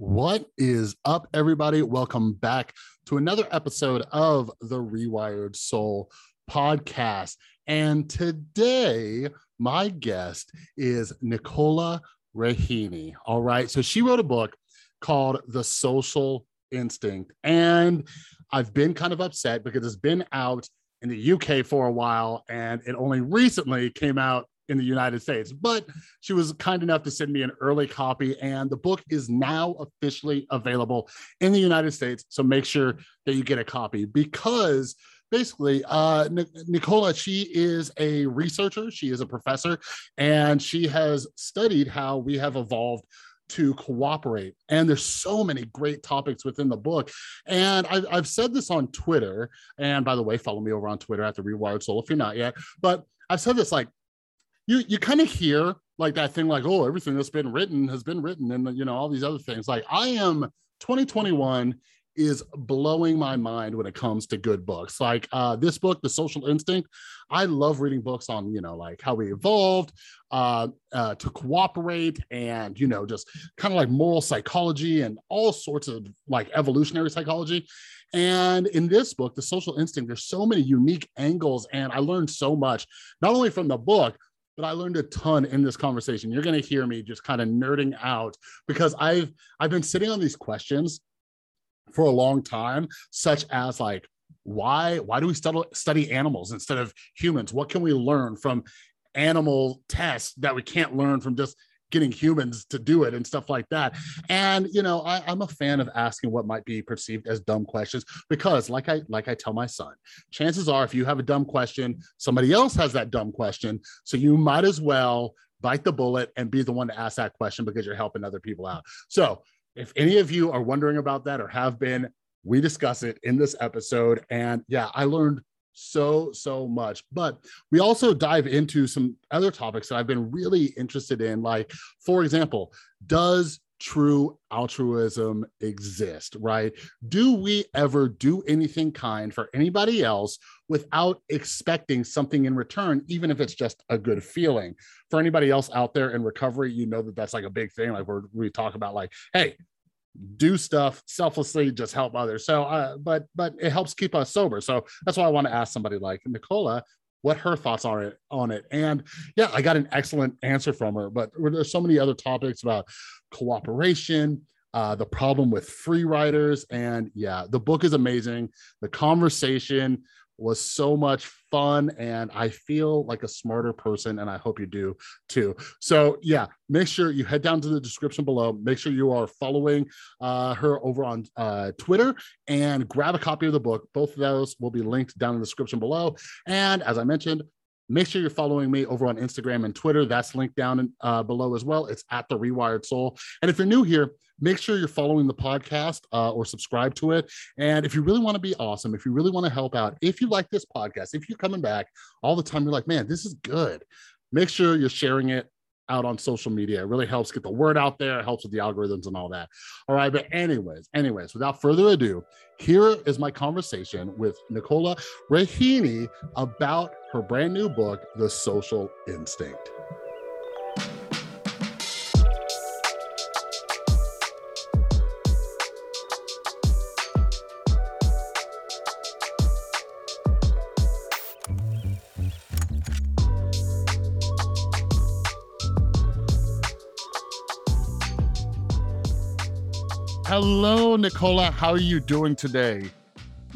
What is up, everybody? Welcome back to another episode of the Rewired Soul podcast. And today, my guest is Nichola Raihani. All right. So she wrote a book called The Social Instinct. And I've been kind of upset because it's been out in the UK for a while and it only recently came out in the United States. But she was kind enough to send me an early copy, and the book is now officially available in the United States. So make sure that you get a copy because basically uh, nichola she is a researcher she is a professor and she has studied how we have evolved to cooperate. And there's so many great topics within the book. And I've, I've, said this on Twitter. And by the way, follow me over on Twitter at the Rewired Soul if you're not yet. But I've said this like you you kind of hear like that thing like oh everything that's been written has been written and you know all these other things. Like i am 2021 is blowing my mind when it comes to good books. Like uh, this book the social instinct i love reading books on you know like how we evolved uh, uh, to cooperate and you know just kind of like moral psychology and all sorts of like evolutionary psychology. And in this book the social instinct there's so many unique angles and i learned so much not only from the book but I learned a ton in this conversation. You're going to hear me just kind of nerding out because I've I've been sitting on these questions for a long time, such as like why why do we study study animals instead of humans? What can we learn from animal tests that we can't learn from just getting humans to do it and stuff like that. And you know, I, am a fan of asking what might be perceived as dumb questions because, like I like I tell my son, chances are if you have a dumb question, somebody else has that dumb question. So you might as well bite the bullet and be the one to ask that question because you're helping other people out. So if any of you are wondering about that or have been, we discuss it in this episode. And yeah, I learned so so much. But we also dive into some other topics that i've been really interested in like for example does true altruism exist right? Do we ever do anything kind for anybody else without expecting something in return even if it's just a good feeling? For anybody else out there in recovery you know that that's like a big thing like where we talk about like hey do stuff selflessly just help others. So uh, but but it helps keep us sober. So that's why i want to ask somebody like nichola what her thoughts are on it. And yeah i got an excellent answer from her but there's so many other topics about cooperation uh, the problem with free riders? And yeah the book is amazing. The conversation was so much fun and I feel like a smarter person and I hope you do too. So yeah, make sure you head down to the description below. Make sure you are following uh, her over on uh, Twitter and grab a copy of the book. Both of those will be linked down in the description below. And as I mentioned, Make sure you're following me over on Instagram and Twitter. That's linked down uh, below as well. It's at the Rewired Soul. And if you're new here, make sure you're following the podcast uh, or subscribe to it. And if you really want to be awesome, if you really want to help out, if you like this podcast, if you're coming back all the time, you're like, man, this is good. Make sure you're sharing it out on social media. It really helps get the word out there. It helps with the algorithms and all that. All right. But, anyways, anyways, without further ado, here is my conversation with Nichola Raihani about her brand new book, The Social Instinct. Hello, Nichola. How are you doing today?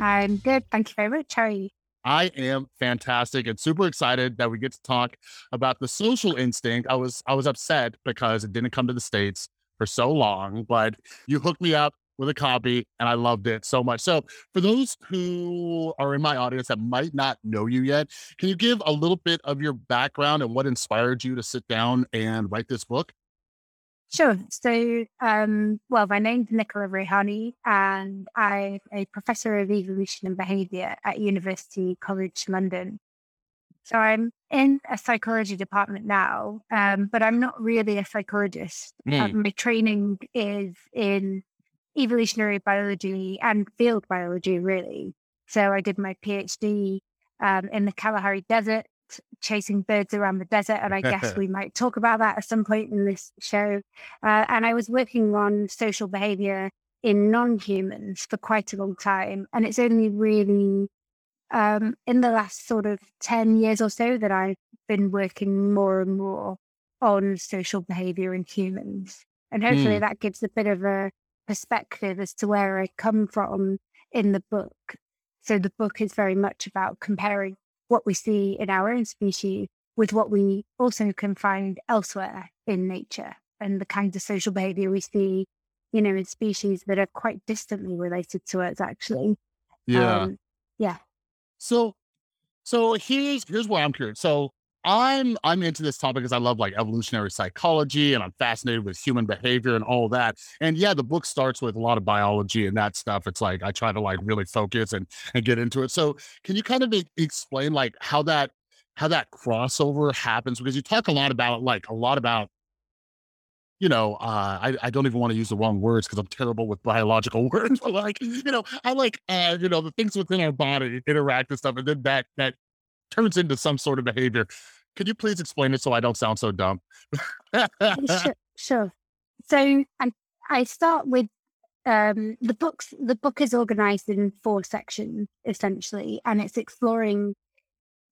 I'm good. Thank you very much. How are you? I am fantastic and super excited that we get to talk about the social instinct. I was I was upset because it didn't come to the states for so long, but you hooked me up with a copy and I loved it so much. So, for those who are in my audience that might not know you yet, can you give a little bit of your background and what inspired you to sit down and write this book? Sure. So, um, well, my name's Nichola Raihani, and I'm a professor of evolution and behavior at University College London. So, I'm in a psychology department now, um, but I'm not really a psychologist. Mm. my training is in evolutionary biology and field biology, really. So, I did my PhD um, in the Kalahari Desert chasing birds around the desert, and I guess we might talk about that at some point in this show. Uh, and I was working on social behavior in non-humans for quite a long time, and it's only really um, in the last sort of ten years or so that I've been working more and more on social behavior in humans, and hopefully Mm. that gives a bit of a perspective as to where I come from in the book. So the book is very much about comparing what we see in our own species with what we also can find elsewhere in nature and the kinds of social behavior we see, you know, in species that are quite distantly related to us, actually. Yeah. Um, yeah. So, so here's here's where I'm curious. So I'm I'm into this topic because I love like evolutionary psychology and I'm fascinated with human behavior and all that. And yeah, the book starts with a lot of biology and that stuff. It's like I try to like really focus and and get into it. So can you kind of explain like how that how that crossover happens? Because you talk a lot about like a lot about you know, uh, I, I don't even want to use the wrong words because I'm terrible with biological words. But like, you know, I like, uh, you know, the things within our body interact and stuff, and then that that turns into some sort of behavior. Could you please explain it so I don't sound so dumb? sure, sure. So I, I start with um, the books. The book is organized in four sections essentially, and it's exploring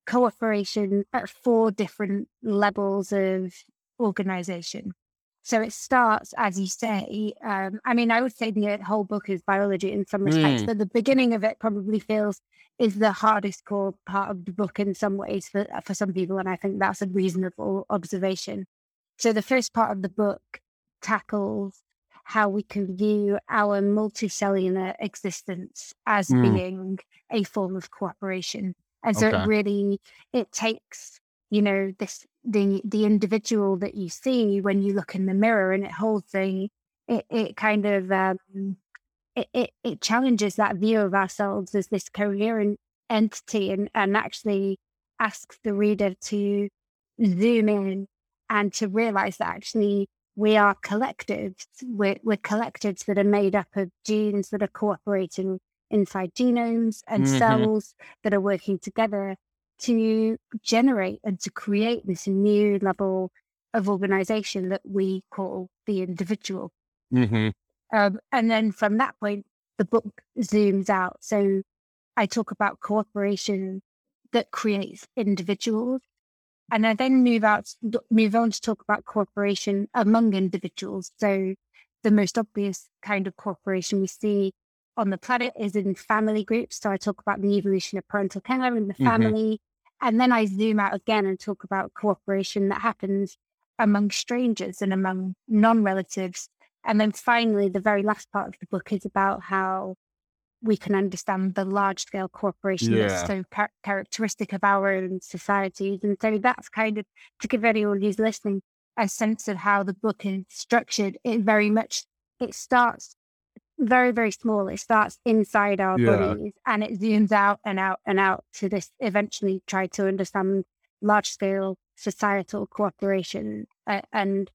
cooperation at four different levels of organization. So it starts, as you say. Um, I mean, I would say the whole book is biology in some respects, Mm. but the beginning of it probably feels is the hardest core part of the book in some ways for for some people, and I think that's a reasonable observation. So the first part of the book tackles how we can view our multicellular existence as Mm. being a form of cooperation. And so Okay. it really it takes, you know, this the the individual that you see when you look in the mirror and it holds the it, it kind of um it, it, it challenges that view of ourselves as this coherent entity and, and actually asks the reader to zoom in and to realize that actually we are collectives. We're, we're collectives that are made up of genes that are cooperating inside genomes and Mhm. cells that are working together to generate and to create this new level of organization that we call the individual. hmm Um, and then from that point, the book zooms out. So I talk about cooperation that creates individuals. And I then move out, move on to talk about cooperation among individuals. So the most obvious kind of cooperation we see on the planet is in family groups. So I talk about the evolution of parental care in the Mhm. family. And then I zoom out again and talk about cooperation that happens among strangers and among non relatives. And then finally, the very last part of the book is about how we can understand the large scale cooperation Yeah. that's so char- characteristic of our own societies. And so that's kind of to give anyone who's listening a sense of how the book is structured. It very much it starts very very small. It starts inside our Yeah. bodies and it zooms out and out and out to this eventually try to understand large scale societal cooperation uh, and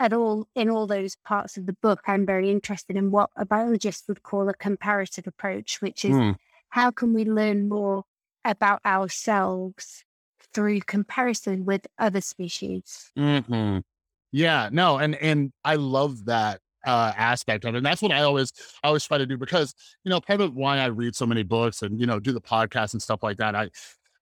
at all in all those parts of the book i'm very interested in what a biologist would call a comparative approach which is Mm. how can we learn more about ourselves through comparison with other species hmm Yeah, no, and and I love that uh aspect of it. And that's what I always I always try to do because you know part of why I read so many books and you know do the podcast and stuff like that. I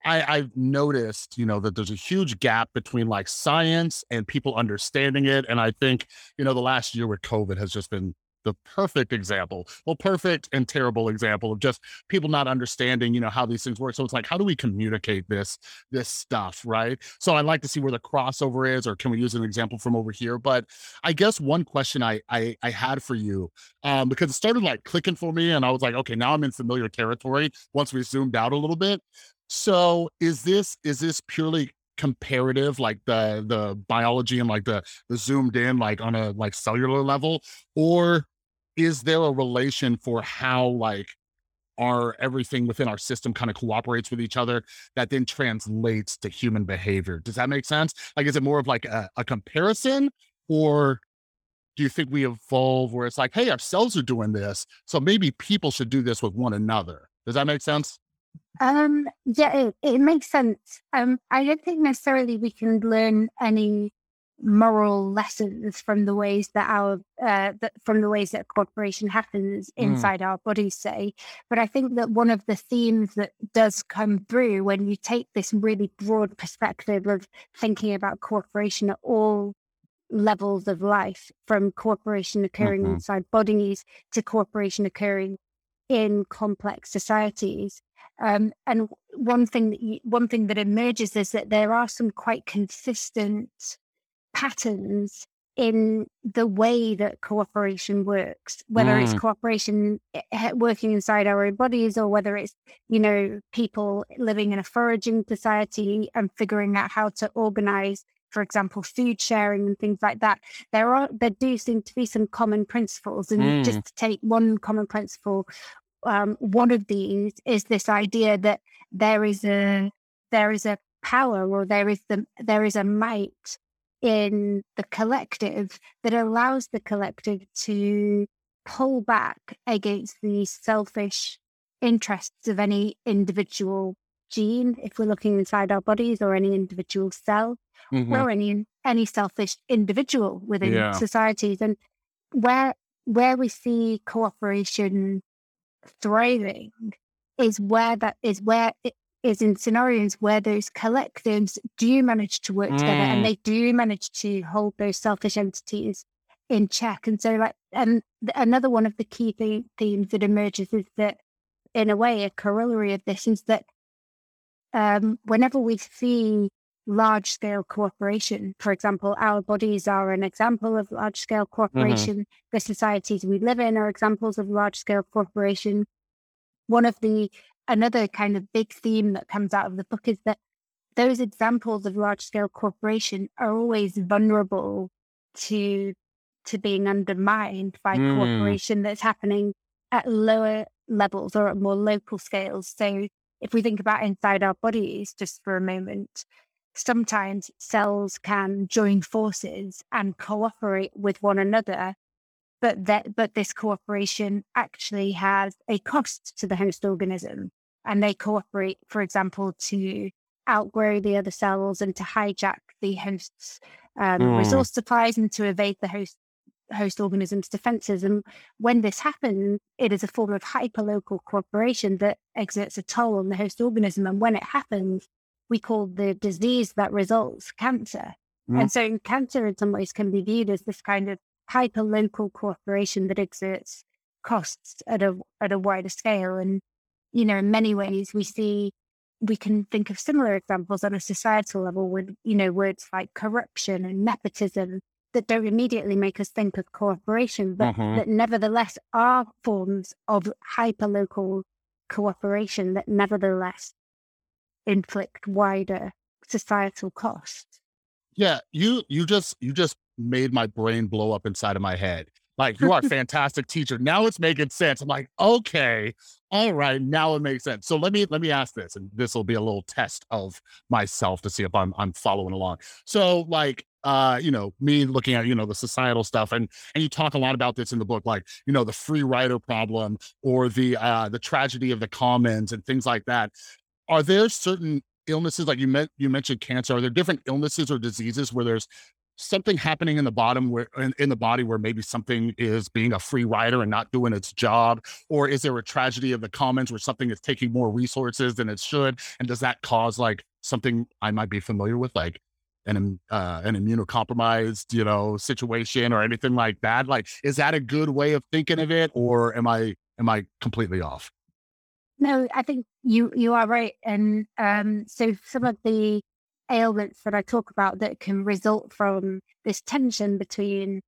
I I've noticed you know that there's a huge gap between like science and people understanding it. And I think you know the last year with COVID has just been the perfect example. Well, perfect and terrible example of just people not understanding you know how these things work. So it's like how do we communicate this this stuff, right? So I'd like to see where the crossover is, or can we use an example from over here? But I guess one question I I, I had for you, um, because it started like clicking for me, and I was like, okay, now I'm in familiar territory. Once we zoomed out a little bit, so is this is this purely comparative, like the the biology and like the the zoomed in, like on a like cellular level, or is there a relation for how like our everything within our system kind of cooperates with each other that then translates to human behavior. Does that make sense? Like, is it more of like a, a comparison or do you think we evolve where it's like, hey, our cells are doing this. So maybe people should do this with one another? Does that make sense? Um, yeah, it, it makes sense. Um, I don't think necessarily we can learn any moral lessons from the ways that our uh, that from the ways that cooperation happens Mm. inside our bodies say but i think that one of the themes that does come through when you take this really broad perspective of thinking about cooperation at all levels of life from cooperation occurring Mhm. inside bodies to cooperation occurring in complex societies um, and one thing that you, one thing that emerges is that there are some quite consistent patterns in the way that cooperation works, whether it's Mm. cooperation eh, eh, working inside our own bodies or whether it's, you know, people living in a foraging society and figuring out how to organize, for example, food sharing and things like that. There are there do seem to be some common principles. And Mm. just to take one common principle, um, one of these is this idea that there is a there is a power or there is the there is a might in the collective that allows the collective to pull back against the selfish interests of any individual gene if we're looking inside our bodies or any individual cell Mhm. or any any selfish individual within Yeah. societies and where where we see cooperation thriving is where that is where it is in scenarios where those collectives do manage to work together Mm. and they do manage to hold those selfish entities in check and so like and th- another one of the key the- themes that emerges is that in a way a corollary of this is that um, whenever we see large scale cooperation, for example, our bodies are an example of large scale cooperation, the societies we live in are examples of large scale cooperation. One of the another kind of big theme that comes out of the book is that those examples of large scale cooperation are always vulnerable to to being undermined by Mm. cooperation that's happening at lower levels or at more local scales. So if we think about inside our bodies just for a moment, sometimes cells can join forces and cooperate with one another, but that but this cooperation actually has a cost to the host organism. And they cooperate, for example, to outgrow the other cells and to hijack the host's um, Mm. resource supplies and to evade the host host organism's defenses. And when this happens, it is a form of hyperlocal cooperation that exerts a toll on the host organism. And when it happens, we call the disease that results cancer. Mm. And so cancer in some ways can be viewed as this kind of hyperlocal cooperation that exerts costs at a at a wider scale. And, you know, in many ways we see we can think of similar examples on a societal level with, you know, words like corruption and nepotism that don't immediately make us think of cooperation, but Mhm. that nevertheless are forms of hyperlocal cooperation that nevertheless inflict wider societal costs. Yeah, you you just you just made my brain blow up inside of my head. Like you are a fantastic teacher. Now it's making sense. I'm like, okay, all right, now it makes sense. So let me let me ask this, and this will be a little test of myself to see if I'm I'm following along. So like uh, you know, me looking at, you know, the societal stuff and and you talk a lot about this in the book, like, you know, the free rider problem or the uh the tragedy of the commons and things like that. Are there certain illnesses like you meant you mentioned cancer? Are there different illnesses or diseases where there's something happening in the bottom where in, in the body where maybe something is being a free rider and not doing its job? Or is there a tragedy of the commons where something is taking more resources than it should? And does that cause like something i might be familiar with like an uh, an immunocompromised you know situation or anything like that? Like is that a good way of thinking of it or am i am i completely off? No, I think you you are right. And um, so some of the ailments that I talk about that can result from this tension between,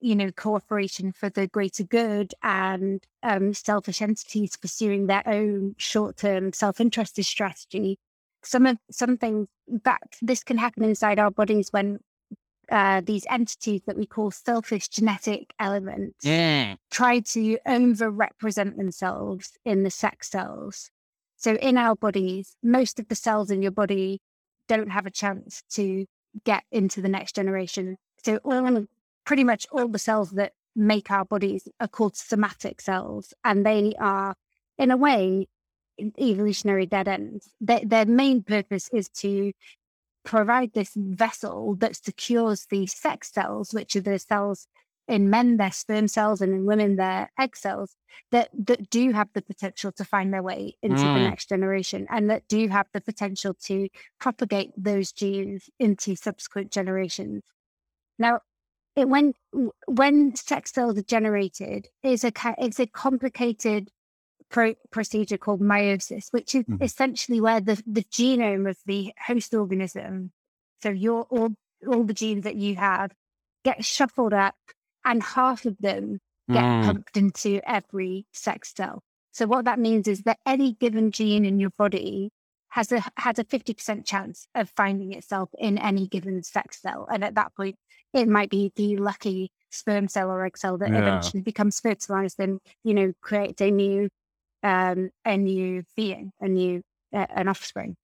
you know, cooperation for the greater good and um, selfish entities pursuing their own short-term self-interested strategy. Some of some things that this can happen inside our bodies when uh, these entities that we call selfish genetic elements try to overrepresent themselves in the sex cells. So in our bodies, most of the cells in your body don't have a chance to get into the next generation. So all, pretty much all the cells that make our bodies are called somatic cells, and they are, in a way, evolutionary dead ends. Their, their main purpose is to provide this vessel that secures the sex cells, which are the cells in men, their sperm cells, and in women, their egg cells, that, that do have the potential to find their way into mm. the next generation and that do have the potential to propagate those genes into subsequent generations. Now, it, when when sex cells are generated, is a it's a complicated pro- procedure called meiosis, which is mm. essentially where the, the genome of the host organism, so your all all the genes that you have, get shuffled up and half of them get mm. pumped into every sex cell. So what that means is that any given gene in your body has a has a 50% chance of finding itself in any given sex cell. And at that point, it might be the lucky sperm cell or egg cell that yeah. eventually becomes fertilized and, you know, creates a new um, a new being, a new uh, an offspring.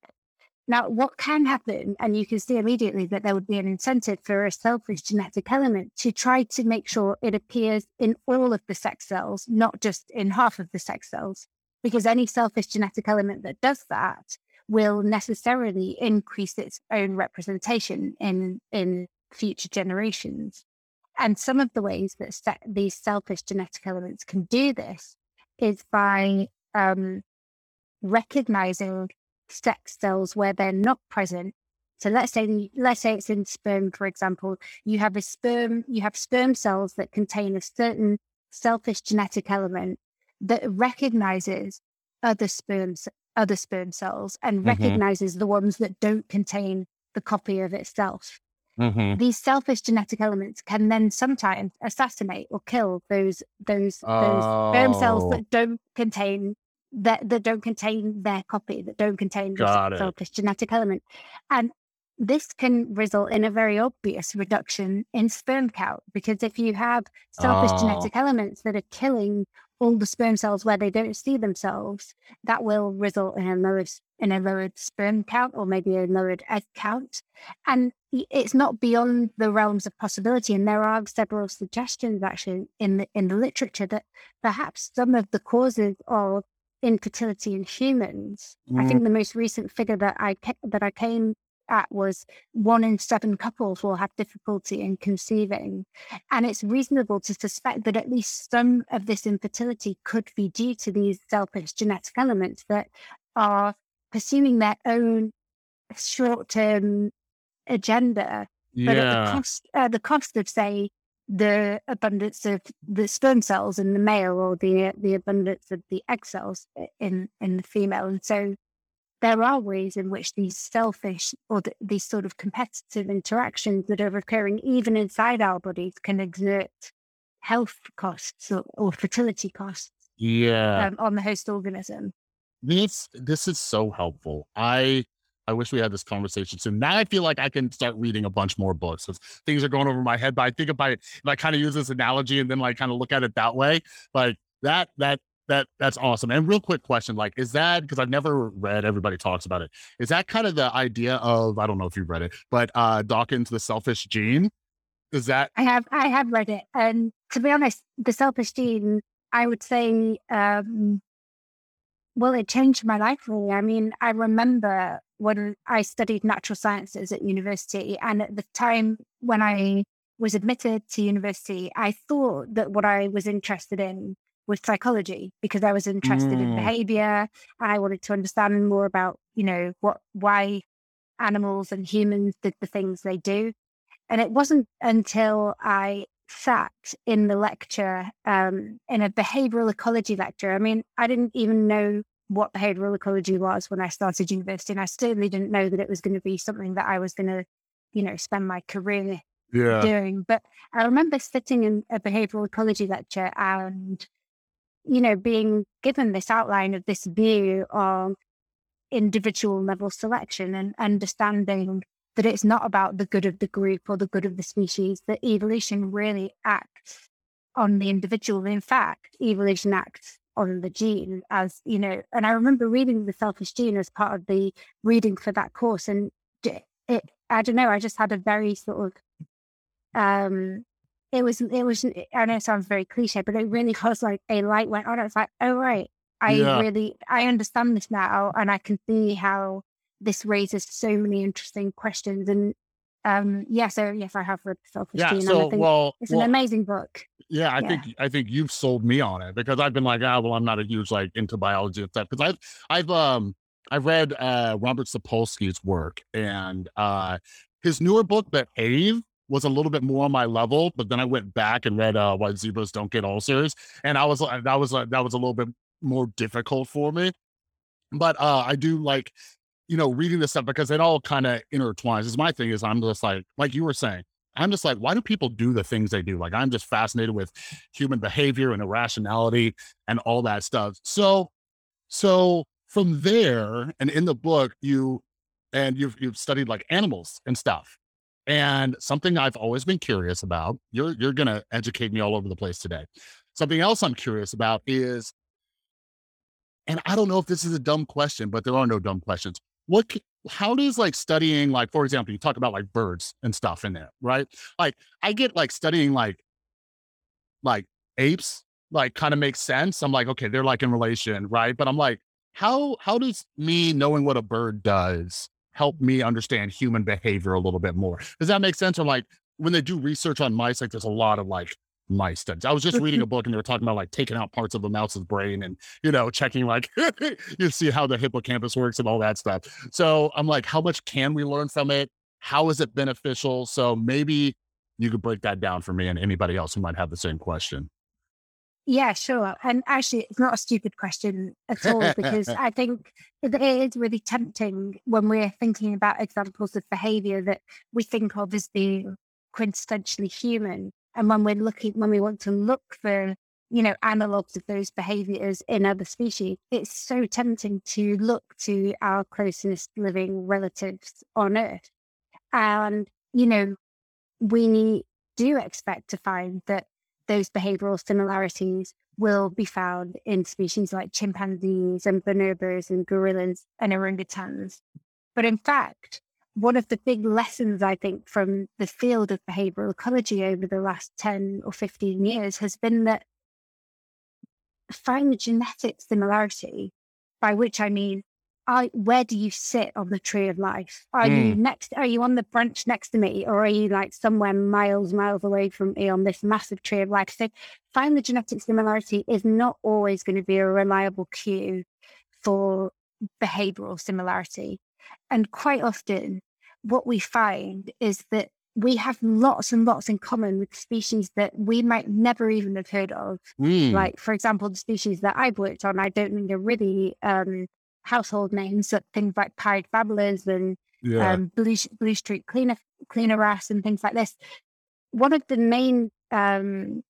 Now, what can happen, and you can see immediately that there would be an incentive for a selfish genetic element to try to make sure it appears in all of the sex cells, not just in half of the sex cells, because any selfish genetic element that does that will necessarily increase its own representation in, in future generations. And some of the ways that se- these selfish genetic elements can do this is by um, recognizing sex cells where they're not present. So let's say let's say it's in sperm, for example. You have a sperm, you have sperm cells that contain a certain selfish genetic element that recognizes other sperms, other sperm cells, and mm-hmm. recognizes the ones that don't contain the copy of itself. Mm-hmm. These selfish genetic elements can then sometimes assassinate or kill those those those oh. sperm cells that oh. don't contain that that don't contain their copy, that don't contain the selfish genetic element. And this can result in a very obvious reduction in sperm count because if you have selfish oh. genetic elements that are killing all the sperm cells where they don't see themselves, that will result in a lower in a lowered sperm count or maybe a lowered egg count. And it's not beyond the realms of possibility. And there are several suggestions actually in the in the literature that perhaps some of the causes of infertility in humans. Mm. I think the most recent figure that I that I came at was one in seven couples will have difficulty in conceiving, and it's reasonable to suspect that at least some of this infertility could be due to these selfish genetic elements that are pursuing their own short-term agenda, yeah. but at the cost, uh, the cost of say the abundance of the sperm cells in the male or the the abundance of the egg cells in in the female. And so there are ways in which these selfish or the, these sort of competitive interactions that are occurring even inside our bodies can exert health costs or, or fertility costs yeah. um, on the host organism. This this is so helpful. I I wish we had this conversation soon. Now I feel like I can start reading a bunch more books because things are going over my head. But I think if I if I kind of use this analogy and then like kind of look at it that way, like that that that that's awesome. And real quick question, like, is that because I've never read everybody talks about it? Is that kind of the idea of I don't know if you've read it, but uh Dawkins, the selfish gene? Is that I have I have read it. And to be honest, the selfish gene, I would say um well, it changed my life really. I mean, I remember when I studied natural sciences at university, and at the time when I was admitted to university, I thought that what I was interested in was psychology because I was interested mm. in behavior. I wanted to understand more about, you know, what why animals and humans did the things they do. And it wasn't until I sat in the lecture, um, in a behavioral ecology lecture. I mean, I didn't even know what behavioral ecology was when I started university. And I certainly didn't know that it was going to be something that I was going to, you know, spend my career yeah. doing. But I remember sitting in a behavioral ecology lecture and, you know, being given this outline of this view of individual level selection and understanding that it's not about the good of the group or the good of the species, that evolution really acts on the individual. In fact, evolution acts on the gene as you know and i remember reading the selfish gene as part of the reading for that course and it i don't know i just had a very sort of um it was it was i know it sounds very cliche but it really was like a light went on it's like oh right I Yeah. really I understand this now, and I can see how this raises so many interesting questions. And um, yeah, so yes, I have read Selfish Yeah. Gene, and So, well, it's an amazing book. yeah, I Yeah. think I think you've sold me on it because I've been like, ah, well, I'm not a huge like into biology and stuff because I've I've um I've read uh Robert Sapolsky's work and uh his newer book, Behave, was a little bit more on my level, but then I went back and read uh Why Zebras Don't Get Ulcers, and I was that was like that was a little bit more difficult for me. But uh I do like you know, reading this stuff because it all kind of intertwines. Is my thing is I'm just like, like you were saying, I'm just like, why do people do the things they do? Like I'm just fascinated with human behavior and irrationality and all that stuff. So, so from there, and in the book, you and you've you've studied like animals and stuff. And something I've always been curious about, you're you're gonna educate me all over the place today. Something else I'm curious about is, and I don't know if this is a dumb question, but there are no dumb questions. What how does like studying like for example, you talk about like birds and stuff in there, right? Like I get like studying like like apes like kind of makes sense. I'm like, okay, they're like in relation, right? But I'm like, how how does me knowing what a bird does help me understand human behavior a little bit more? Does that make sense? Or like when they do research on mice, like there's a lot of like mice studies. I was just reading a book and they were talking about like taking out parts of a mouse's brain and you know checking like you see how the hippocampus works and all that stuff. So I'm like, how much can we learn from it? How is it beneficial? So maybe you could break that down for me and anybody else who might have the same question. Yeah, sure. And actually, it's not a stupid question at all because I think it it is really tempting when we're thinking about examples of behavior that we think of as being quintessentially human. And when we're looking, when we want to look for, you know, analogs of those behaviors in other species, it's so tempting to look to our closest living relatives on Earth. And, you know, we do expect to find that those behavioral similarities will be found in species like chimpanzees and bonobos and gorillas and orangutans. But in fact, one of the big lessons I think from the field of behavioral ecology over the last 10 or 15 years has been that phylogenetic similarity, by which I mean, I, where do you sit on the tree of life? Are you hmm. next? Are you on the branch next to me, or are you like somewhere miles, miles away from me on this massive tree of life? So, phylogenetic similarity is not always going to be a reliable cue for behavioral similarity. And quite often, what we find is that we have lots and lots in common with species that we might never even have heard of. Mm, Like, for example, the species that I've worked on, I don't think are really um, household names, but things like pied babblers and yeah. um, blue, bluestreak cleaner, cleaner wrasse and things like this. One of the main um,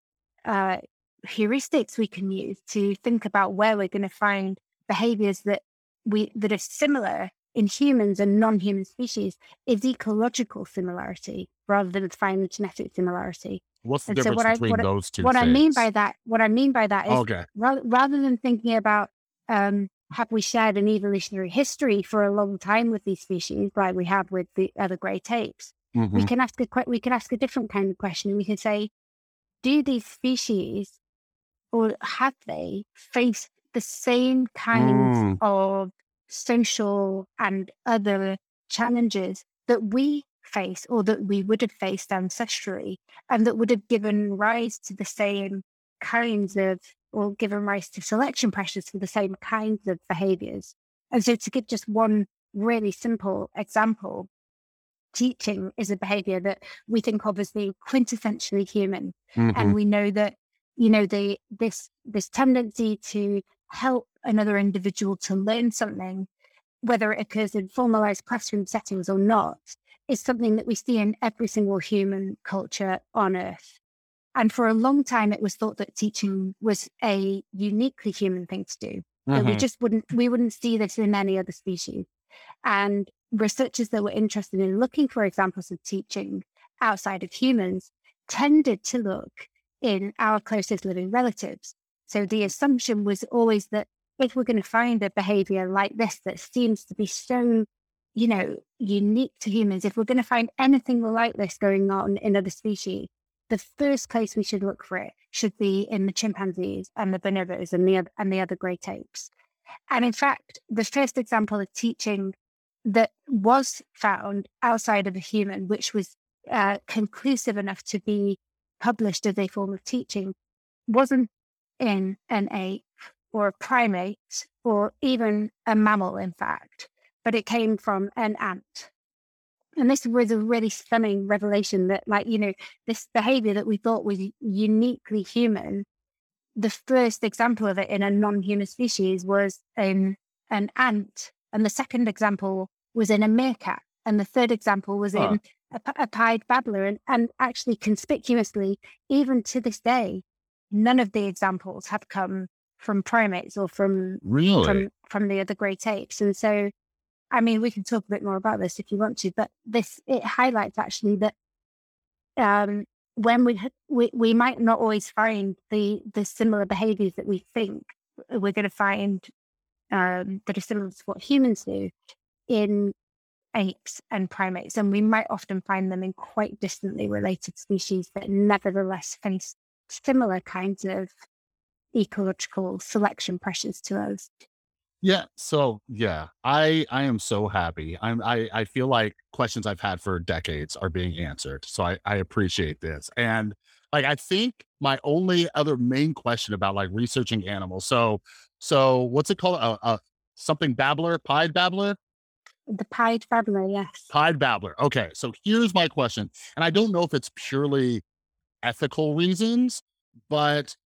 uh, heuristics we can use to think about where we're going to find behaviors that we that are similar in humans and non-human species is ecological similarity rather than phylogenetic similarity. What's the and so difference what I- between what those two? what I mean by that, what I mean by that is okay. rather, rather than thinking about um, have we shared an evolutionary history for a long time with these species, like we have with the other great apes, we Mhm. can ask a we can ask a different kind of question. We can say, do these species or have they faced the same kinds Mm. of social and other challenges that we face or that we would have faced ancestrally and that would have given rise to the same kinds of or given rise to selection pressures for the same kinds of behaviors. And so to give just one really simple example, teaching is a behavior that we think of as being quintessentially human Mhm. and we know that you know the this this tendency to help another individual to learn something whether it occurs in formalized classroom settings or not is something that we see in every single human culture on earth. And for a long time it was thought that teaching was a uniquely human thing to do that we mm-hmm. just wouldn't we wouldn't see this in any other species. And researchers that were interested in looking for examples of teaching outside of humans tended to look in our closest living relatives. So the assumption was always that if we're going to find a behavior like this that seems to be so, you know, unique to humans, if we're going to find anything like this going on in other species, the first place we should look for it should be in the chimpanzees and the bonobos and the, and the other great apes. And in fact, the first example of teaching that was found outside of a human, which was uh, conclusive enough to be published as a form of teaching, wasn't in an ape or a primate or even a mammal, in fact, but it came from an ant. And this was a really stunning revelation that, like, you know, this behavior that we thought was uniquely human, the first example of it in a non human species was in an ant. And the second example was in a meerkat. And the third example was huh. in a, a pied babbler. And, and actually, conspicuously, even to this day, none of the examples have come from primates or from really from from the other great apes. And so, I mean, we can talk a bit more about this if you want to, but this it highlights actually that um, when we, we we might not always find the the similar behaviors that we think we're going to find um, that are similar to what humans do in apes and primates, and we might often find them in quite distantly related species that nevertheless face similar kinds of ecological selection pressures to us. Yeah. So yeah, I I am so happy. I'm I I feel like questions I've had for decades are being answered. So I I appreciate this. And like I think my only other main question about like researching animals. So so what's it called? A, a something babbler, pied babbler? The pied babbler, yes. Pied babbler. Okay. So here's my question. And I don't know if it's purely ethical reasons, but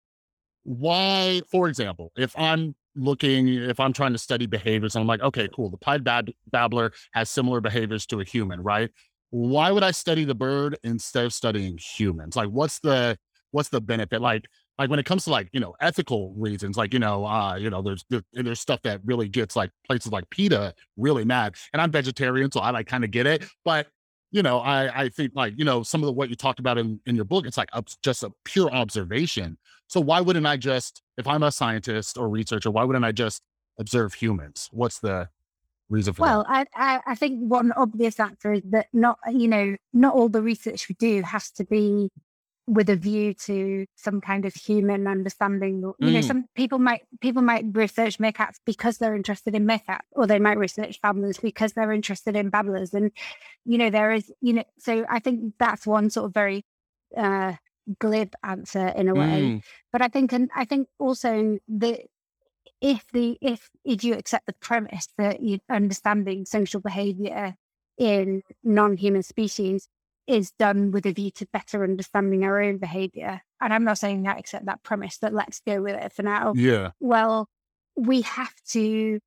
why, for example, if I'm looking, if I'm trying to study behaviors, and I'm like, okay, cool, the pied bab- babbler has similar behaviors to a human, right? Why would I study the bird instead of studying humans? Like, what's the what's the benefit? Like, like when it comes to like you know ethical reasons, like you know, uh, you know, there's there's stuff that really gets like places like PETA really mad, and I'm vegetarian, so I like kind of get it, but you know, I I think like you know some of the what you talked about in in your book, it's like just a pure observation. So why wouldn't I just, if I'm a scientist or researcher, why wouldn't I just observe humans? What's the reason for well, that? I, I think one obvious answer is that not, you know, not all the research we do has to be with a view to some kind of human understanding. You mm. know, some people might people might research meerkats because they're interested in meerkats, or they might research babblers because they're interested in babblers. And you know, there is, you know, so I think that's one sort of very uh, glib answer in a way. Mm. But I think, and I think also that if the if if you accept the premise that you understanding social behavior in non-human species is done with a view to better understanding our own behavior, and I'm not saying that accept that premise, but let's go with it for now. Yeah. Well, we have to.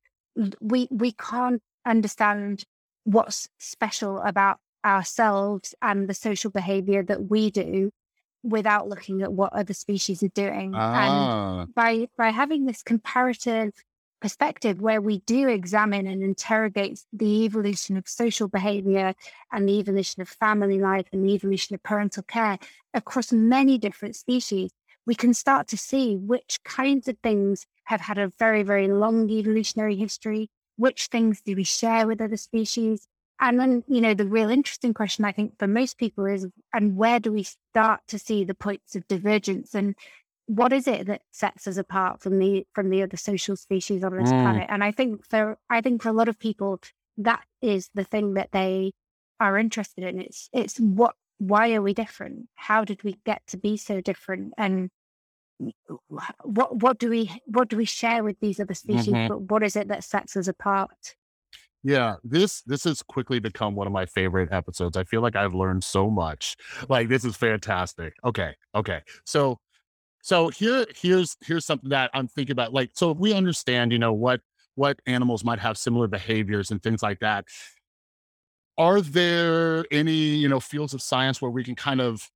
We we can't understand what's special about ourselves and the social behavior that we do without looking at what other species are doing. Ah. And by by having this comparative perspective where we do examine and interrogate the evolution of social behavior and the evolution of family life and the evolution of parental care across many different species, we can start to see which kinds of things have had a very, very long evolutionary history, which things do we share with other species, and then, you know, the real interesting question I think for most people is, and where do we start to see the points of divergence and what is it that sets us apart from the from the other social species on this mm. planet? And I think for I think for a lot of people, that is the thing that they are interested in. It's it's what why are we different? How did we get to be so different? And what what do we what do we share with these other species? Mm-hmm. But what is it that sets us apart? Yeah, this this has quickly become one of my favorite episodes. I feel like I've learned so much. Like this is fantastic. Okay, okay. So so here here's here's something that I'm thinking about. Like so if we understand, you know, what what animals might have similar behaviors and things like that. Are there any, you know, fields of science where we can kind of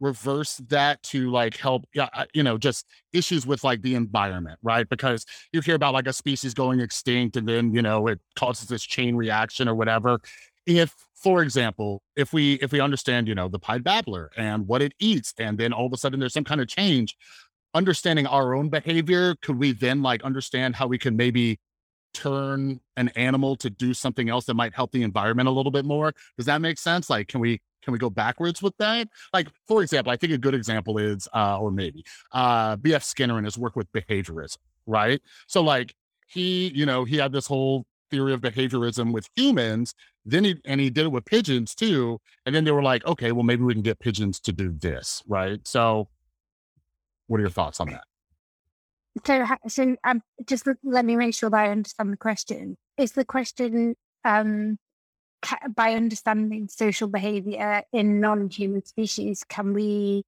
reverse that to like help uh, you know just issues with like the environment right? Because you hear about like a species going extinct and then you know it causes this chain reaction or whatever. If for example if we if we understand you know the pied babbler and what it eats and then all of a sudden there's some kind of change understanding our own behavior could we then like understand how we can maybe turn an animal to do something else that might help the environment a little bit more? Does that make sense? Like can we can we go backwards with that? Like, for example, I think a good example is, uh, or maybe, uh, B.F. Skinner and his work with behaviorism, right? So, like, he, you know, he had this whole theory of behaviorism with humans. Then he, and he did it with pigeons too. And then they were like, okay, well, maybe we can get pigeons to do this, right? So, what are your thoughts on that? So, so um, just let me make sure that I understand the question. Is the question um, by understanding social behavior in non-human species, can we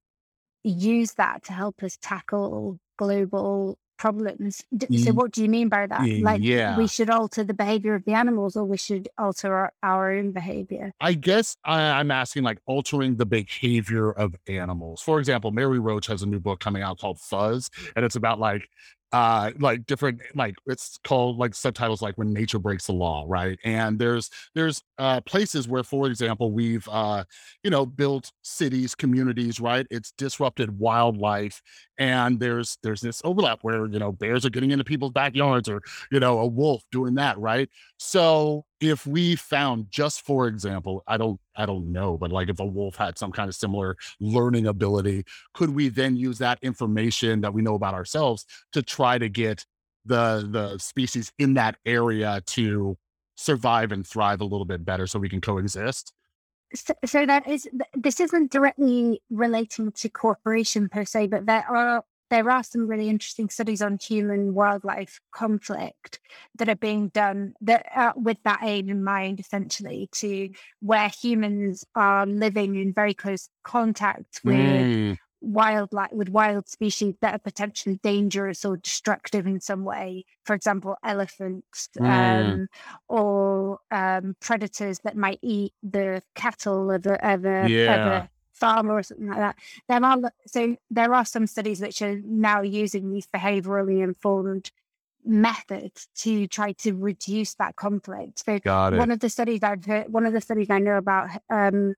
use that to help us tackle global problems? So, what do you mean by that? Like, yeah. we should alter the behavior of the animals, or we should alter our, our own behavior? I guess I, I'm asking like altering the behavior of animals. For example, Mary Roach has a new book coming out called Fuzz, and it's about like uh like different like it's called like subtitles like when nature breaks the law right? And there's there's uh places where for example we've uh you know built cities communities right? It's disrupted wildlife and there's there's this overlap where you know bears are getting into people's backyards or you know a wolf doing that right? So if we found just for example i don't i don't know but like if a wolf had some kind of similar learning ability could we then use that information that we know about ourselves to try to get the the species in that area to survive and thrive a little bit better so we can coexist? So, so that is this isn't directly relating to cooperation per se, but there are there are some really interesting studies on human wildlife conflict that are being done that uh, with that aim in mind, essentially, to where humans are living in very close contact with mm wildlife with wild species that are potentially dangerous or destructive in some way for example elephants mm. um, or um, predators that might eat the cattle of a, of a, yeah. of a farmer or something like that there are so there are some studies which are now using these behaviorally informed methods to try to reduce that conflict so one of the studies i've heard one of the studies i know about um,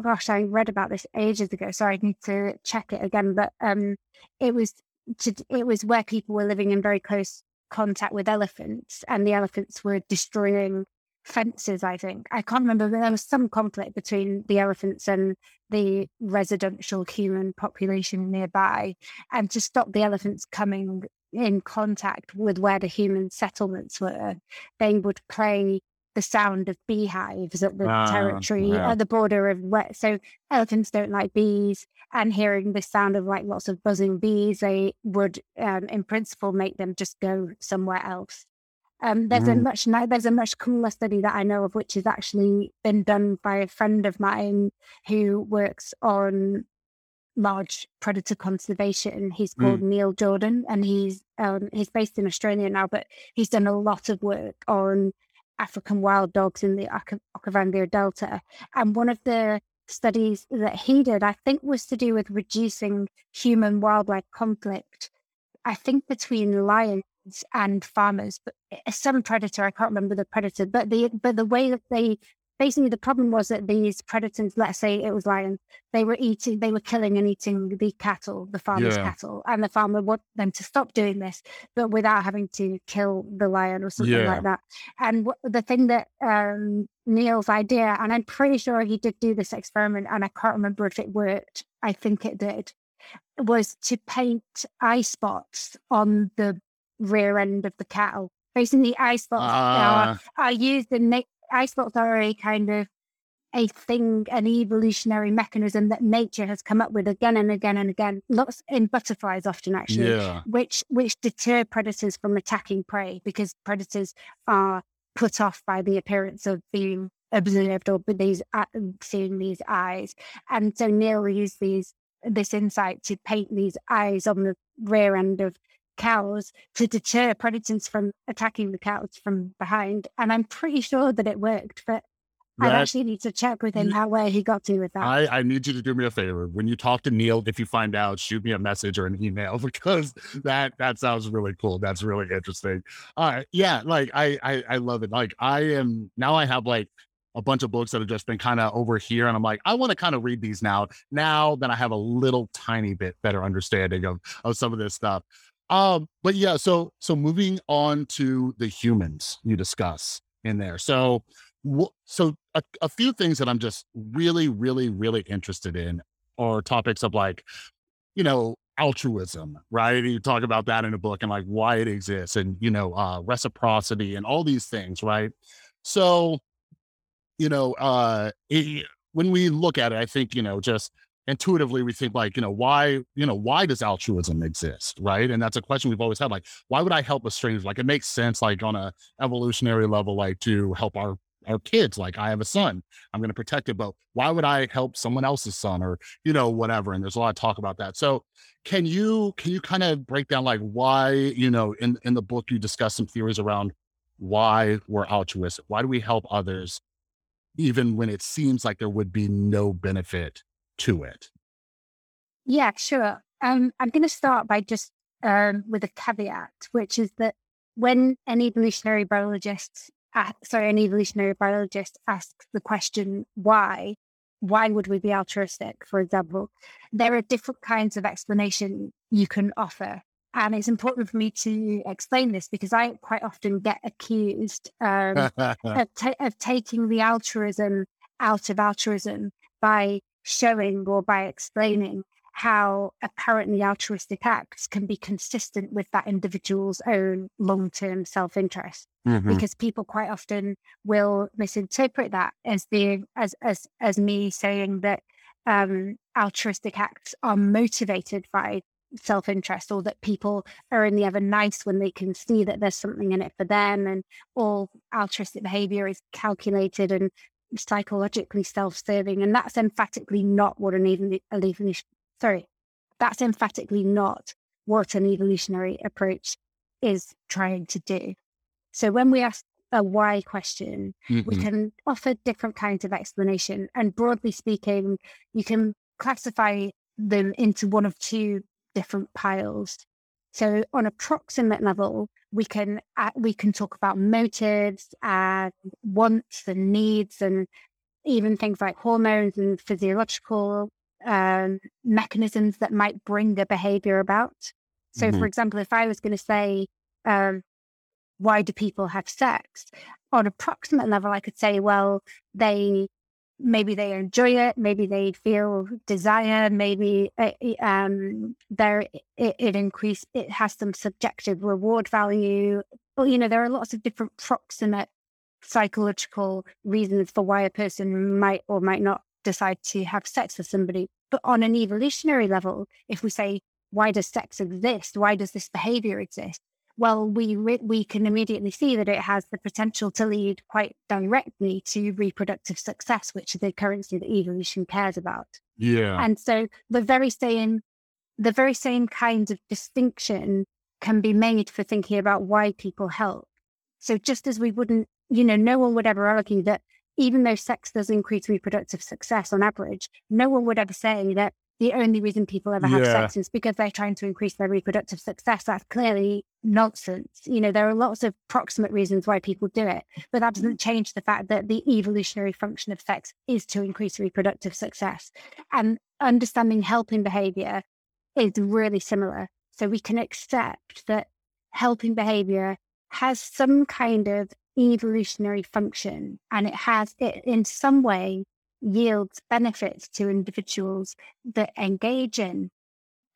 gosh, I read about this ages ago, so I need to check it again. But um, it was to, it was where people were living in very close contact with elephants, and the elephants were destroying fences. I think I can't remember, but there was some conflict between the elephants and the residential human population nearby, and to stop the elephants coming in contact with where the human settlements were, they would play the sound of beehives at the uh, territory yeah. at the border of where so elephants don't like bees and hearing the sound of like lots of buzzing bees they would um, in principle make them just go somewhere else um, there's mm. a much there's a much cooler study that I know of, which has actually been done by a friend of mine who works on large predator conservation. He's called mm. Neil Jordan, and he's um, he's based in Australia now, but he's done a lot of work on African wild dogs in the Okavango Delta. And one of the studies that he did, I think, was to do with reducing human wildlife conflict. I think between lions and farmers, but eh, some predator, I can't remember the predator, but the but the way that they basically the problem was that these predators, let's say it was lions, they were eating, they were killing and eating the cattle, the farmer's yeah. cattle, and the farmer wanted them to stop doing this, but without having to kill the lion or something yeah. like that. And the thing that um, Neil's idea, and I'm pretty sure he did do this experiment, and I can't remember if it worked. I think it did. Was to paint eye spots on the rear end of the cattle. Basically, eye spots uh, are, ah. are used in eye spots are a kind of a thing, an evolutionary mechanism that nature has come up with again and again and again. Lots in butterflies, often actually, yeah. which which deter predators from attacking prey because predators are put off by the appearance of being observed or these uh, seeing these eyes. And so Neil used these this insight to paint these eyes on the rear end of cows to deter predators from attacking the cows from behind. And I'm pretty sure that it worked, but I actually need to check with him how where he got to with that. I, I need you to do me a favor. When you talk to Neil, if you find out, shoot me a message or an email because that that sounds really cool. That's really interesting. Uh yeah, like I I, I love it. Like I am now I have like a bunch of books that have just been kind of over here. And I'm like, I want to kind of read these now. Now that I have a little tiny bit better understanding of, of some of this stuff. Um, but yeah, so so moving on to the humans you discuss in there. So so a, a few things that I'm just really, really, really interested in are topics of like, you know, altruism, right? You talk about that in a book and like why it exists and, you know, uh, reciprocity and all these things, right? So, you know, uh, it, when we look at it, I think, you know, just intuitively we think like, you know, why, you know, why does altruism exist? Right. And that's a question we've always had. Like, why would I help a stranger? Like it makes sense, like on a evolutionary level, like to help our our kids. Like I have a son, I'm going to protect it, but why would I help someone else's son or, you know, whatever. And there's a lot of talk about that. So can you, can you kind of break down like why, you know, in, in the book, you discuss some theories around why we're altruistic? Why do we help others? Even when it seems like there would be no benefit to it? Yeah, sure. Um, I'm going to start by just um, with a caveat, which is that when an evolutionary biologist, uh, sorry, an evolutionary biologist asks the question why, why would we be altruistic, for example, there are different kinds of explanation you can offer. And it's important for me to explain this because I quite often get accused um, of, ta- of taking the altruism out of altruism by showing or by explaining how apparently altruistic acts can be consistent with that individual's own long term self interest. Mm-hmm. Because people quite often will misinterpret that as the as as as me saying that um, altruistic acts are motivated by self interest or that people are only ever nice when they can see that there's something in it for them and all altruistic behavior is calculated and psychologically self-serving, and that's emphatically not what an even evolution. Sorry, that's emphatically not what an evolutionary approach is trying to do. So when we ask a why question, mm-hmm. we can offer different kinds of explanation, and broadly speaking, you can classify them into one of two different piles. So on a proximate level, we can uh, we can talk about motives and wants and needs and even things like hormones and physiological um, mechanisms that might bring a behavior about. So, mm-hmm. for example, if I was going to say, um, why do people have sex? On a proximate level, I could say, well, they maybe they enjoy it, maybe they feel desire, maybe it, um, there it, it increase it has some subjective reward value. Well, you know, there are lots of different proximate psychological reasons for why a person might or might not decide to have sex with somebody. But on an evolutionary level, if we say, why does sex exist? Why does this behavior exist? Well, we re- we can immediately see that it has the potential to lead quite directly to reproductive success, which is the currency that evolution cares about. Yeah. And so the very same the very same kind of distinction can be made for thinking about why people help. So just as we wouldn't, you know, no one would ever argue that even though sex does increase reproductive success on average, no one would ever say that the only reason people ever have yeah. sex is because they're trying to increase their reproductive success. That's clearly nonsense. You know, there are lots of proximate reasons why people do it, but that doesn't change the fact that the evolutionary function of sex is to increase reproductive success. And understanding helping behavior is really similar. So we can accept that helping behavior has some kind of evolutionary function and it has it in some way yields benefits to individuals that engage in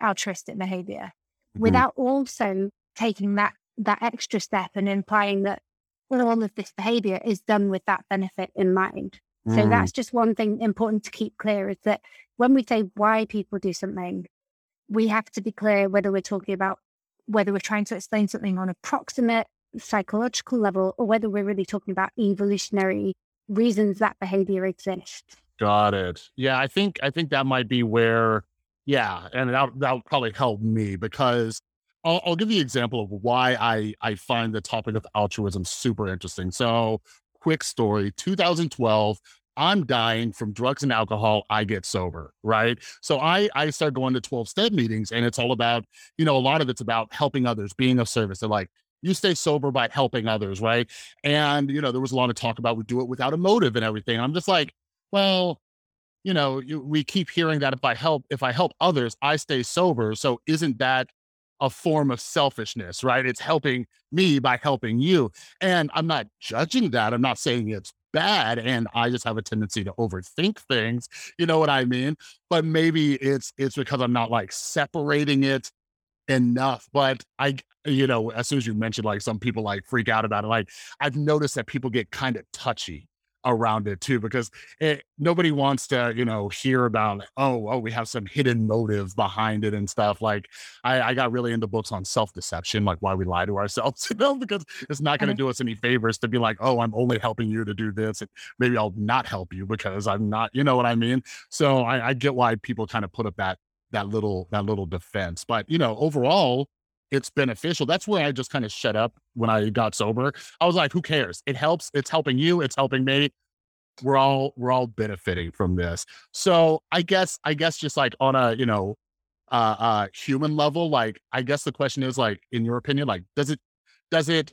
altruistic behavior mm-hmm. without also taking that that extra step and implying that all of this behavior is done with that benefit in mind. Mm. So that's just one thing important to keep clear is that when we say why people do something, we have to be clear whether we're talking about whether we're trying to explain something on a proximate psychological level or whether we're really talking about evolutionary reasons that behavior exists. Got it. Yeah, I think I think that might be where, yeah, and that that'll probably help me because I'll, I'll give the example of why I I find the topic of altruism super interesting. So, quick story: 2012. I'm dying from drugs and alcohol. I get sober, right? So I I start going to 12 step meetings, and it's all about you know a lot of it's about helping others, being of service. They're like, you stay sober by helping others, right? And you know, there was a lot of talk about we do it without a motive and everything. I'm just like, well, you know, you, we keep hearing that if I help, if I help others, I stay sober. So isn't that a form of selfishness, right? It's helping me by helping you. And I'm not judging that. I'm not saying it's bad and I just have a tendency to overthink things. You know what I mean? But maybe it's it's because I'm not like separating it enough. But I, you know, as soon as you mentioned like some people like freak out about it, like I've noticed that people get kind of touchy around it too because it, nobody wants to you know hear about oh oh we have some hidden motive behind it and stuff like i, I got really into books on self-deception like why we lie to ourselves you know because it's not going to uh-huh. do us any favors to be like oh i'm only helping you to do this and maybe i'll not help you because i'm not you know what i mean so i, I get why people kind of put up that that little that little defense but you know overall it's beneficial. That's where I just kind of shut up when I got sober. I was like, who cares? It helps. It's helping you. It's helping me. We're all we're all benefiting from this. So I guess I guess just like on a you know uh uh human level, like I guess the question is like, in your opinion, like does it does it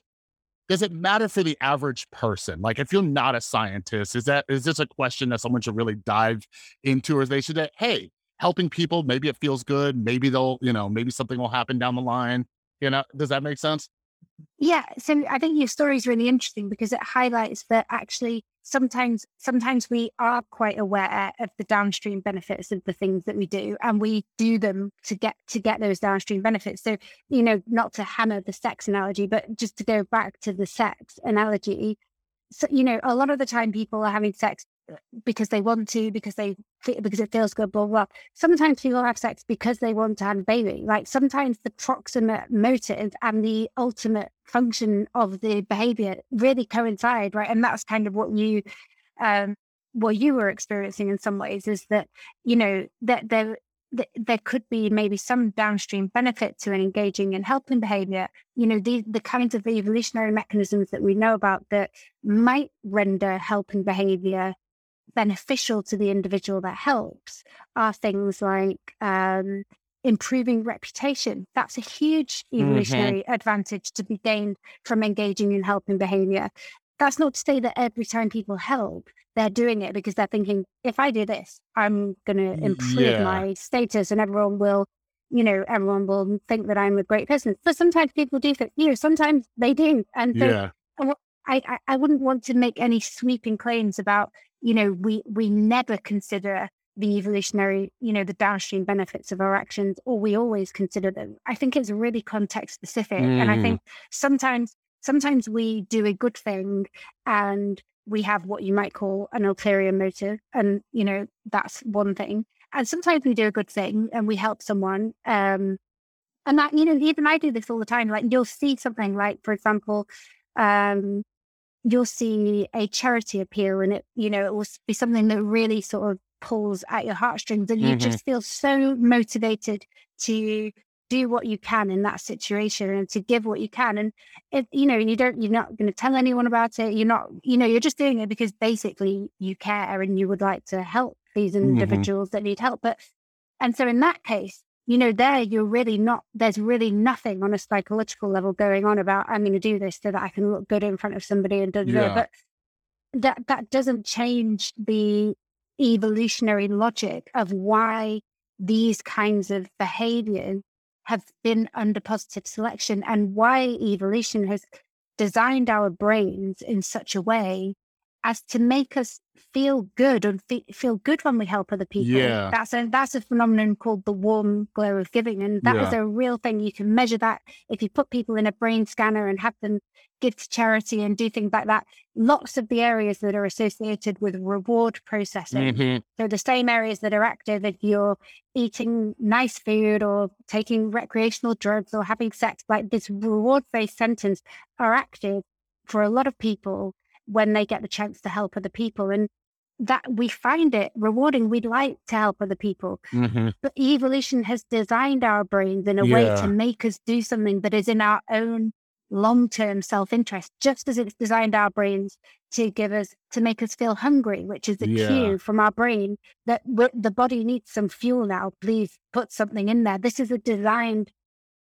does it matter for the average person? Like if you're not a scientist, is that is this a question that someone should really dive into, or they should say, hey, helping people. Maybe it feels good. Maybe they'll, you know, maybe something will happen down the line. You know, does that make sense? Yeah. So I think your story is really interesting because it highlights that actually sometimes sometimes we are quite aware of the downstream benefits of the things that we do and we do them to get to get those downstream benefits. So, you know, not to hammer the sex analogy, but just to go back to the sex analogy. So, you know, a lot of the time people are having sex because they want to, because they because it feels good, blah, blah. Sometimes people have sex because they want to have a baby. Like sometimes the proximate motive and the ultimate function of the behavior really coincide, right? And that's kind of what you um what you were experiencing in some ways is that, you know, that there there could be maybe some downstream benefit to an engaging and helping behavior. You know, the, the kinds of evolutionary mechanisms that we know about that might render helping behavior beneficial to the individual that helps are things like um, improving reputation. That's a huge mm-hmm. evolutionary mm-hmm. advantage to be gained from engaging in helping behavior. That's not to say that every time people help, they're doing it because they're thinking, if I do this, I'm going to improve yeah. my status and everyone will, you know, everyone will think that I'm a great person. But sometimes people do think, you know, sometimes they do. And yeah. I, I, I wouldn't want to make any sweeping claims about you know, we we never consider the evolutionary, you know, the downstream benefits of our actions, or we always consider them. I think it's really context specific. Mm. And I mm. think sometimes sometimes we do a good thing and we have what you might call an ulterior motive. And, you know, that's one thing. And sometimes we do a good thing and we help someone. Um, and that, you know, even I do this all the time. Like you'll see something like, for example, um, you'll see a charity appear and it, you know, it will be something that really sort of pulls at your heartstrings and you mm-hmm. just feel so motivated to do what you can in that situation and to give what you can. And it, you know, you don't, you're not going to tell anyone about it. You're not, you know, you're just doing it because basically you care and you would like to help these mm-hmm. individuals mm-hmm. that need help. But, and so in that case, you know, there you're really not, there's really nothing on a psychological level going on about, I'm going to do this so that I can look good in front of somebody and yeah. But that, that doesn't change the evolutionary logic of why these kinds of behaviors have been under positive selection and why evolution has designed our brains in such a way as to make us feel good and fe- feel good when we help other people. Yeah. That's a that's a phenomenon called the warm glow of giving. And that yeah. is a real thing. You can measure that if you put people in a brain scanner and have them give to charity and do things like that. Lots of the areas that are associated with reward processing. Mm-hmm. So the same areas that are active if you're eating nice food or taking recreational drugs or having sex, like this reward-based sentence are active for a lot of people when they get the chance to help other people. And that we find it rewarding. We'd like to help other people. Mm-hmm. But evolution has designed our brains in a yeah. way to make us do something that is in our own long term self interest, just as it's designed our brains to give us, to make us feel hungry, which is a yeah. cue from our brain that the body needs some fuel now. Please put something in there. This is a designed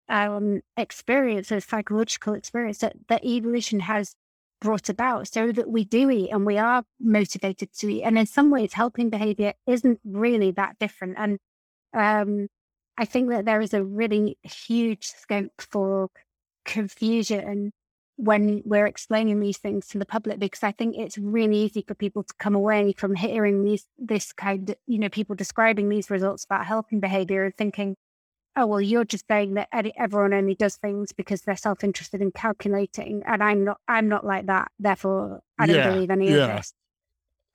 um, experience, a psychological experience that, that evolution has brought about so that we do eat and we are motivated to eat. And in some ways, helping behavior isn't really that different. And um, I think that there is a really huge scope for confusion when we're explaining these things to the public because I think it's really easy for people to come away from hearing these this kind of you know people describing these results about helping behavior and thinking, oh well, you're just saying that everyone only does things because they're self interested in calculating, and I'm not I'm not like that. Therefore, I don't Yeah, believe any yeah. of this.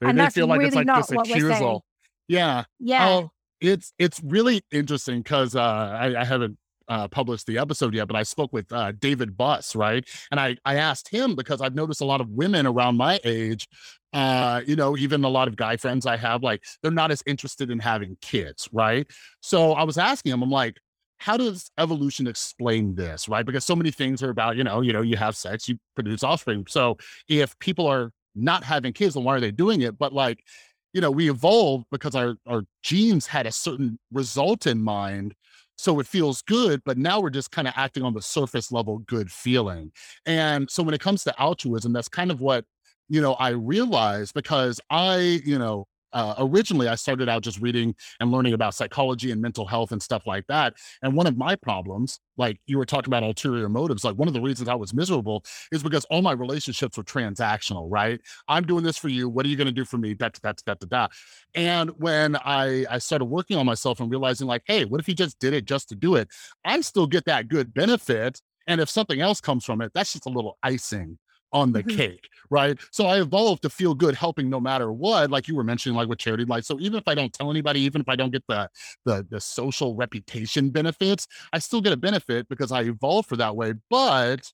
They, And they that's feel like it's really like not this what we're saying. accusal. Yeah. Yeah, Oh, it's it's really interesting because uh, I, I haven't uh, published the episode yet, but I spoke with uh, David Buss, right? And I I asked him because I've noticed a lot of women around my age, uh, you know, even a lot of guy friends I have, like they're not as interested in having kids, right? So I was asking him, I'm like, how does evolution explain this, right? Because so many things are about, you know, you know, you have sex, you produce offspring. So if people are not having kids, then why are they doing it? But like you know, we evolved because our our genes had a certain result in mind. So it feels good, but now we're just kind of acting on the surface level good feeling. And so when it comes to altruism, that's kind of what, you know, I realized because I, you know, uh, originally I started out just reading and learning about psychology and mental health and stuff like that. And one of my problems, like you were talking about ulterior motives, like one of the reasons I was miserable is because all my relationships were transactional, right? I'm doing this for you. What are you going to do for me? Da, da, da, da, da. And when I, I started working on myself and realizing, like, hey, what if you just did it just to do it? I still get that good benefit. And if something else comes from it, that's just a little icing on the Mhm. cake, right? So I evolved to feel good helping no matter what, like you were mentioning, like with charity, like so even if I don't tell anybody, even if I don't get the the the social reputation benefits, I still get a benefit because I evolved for that way. But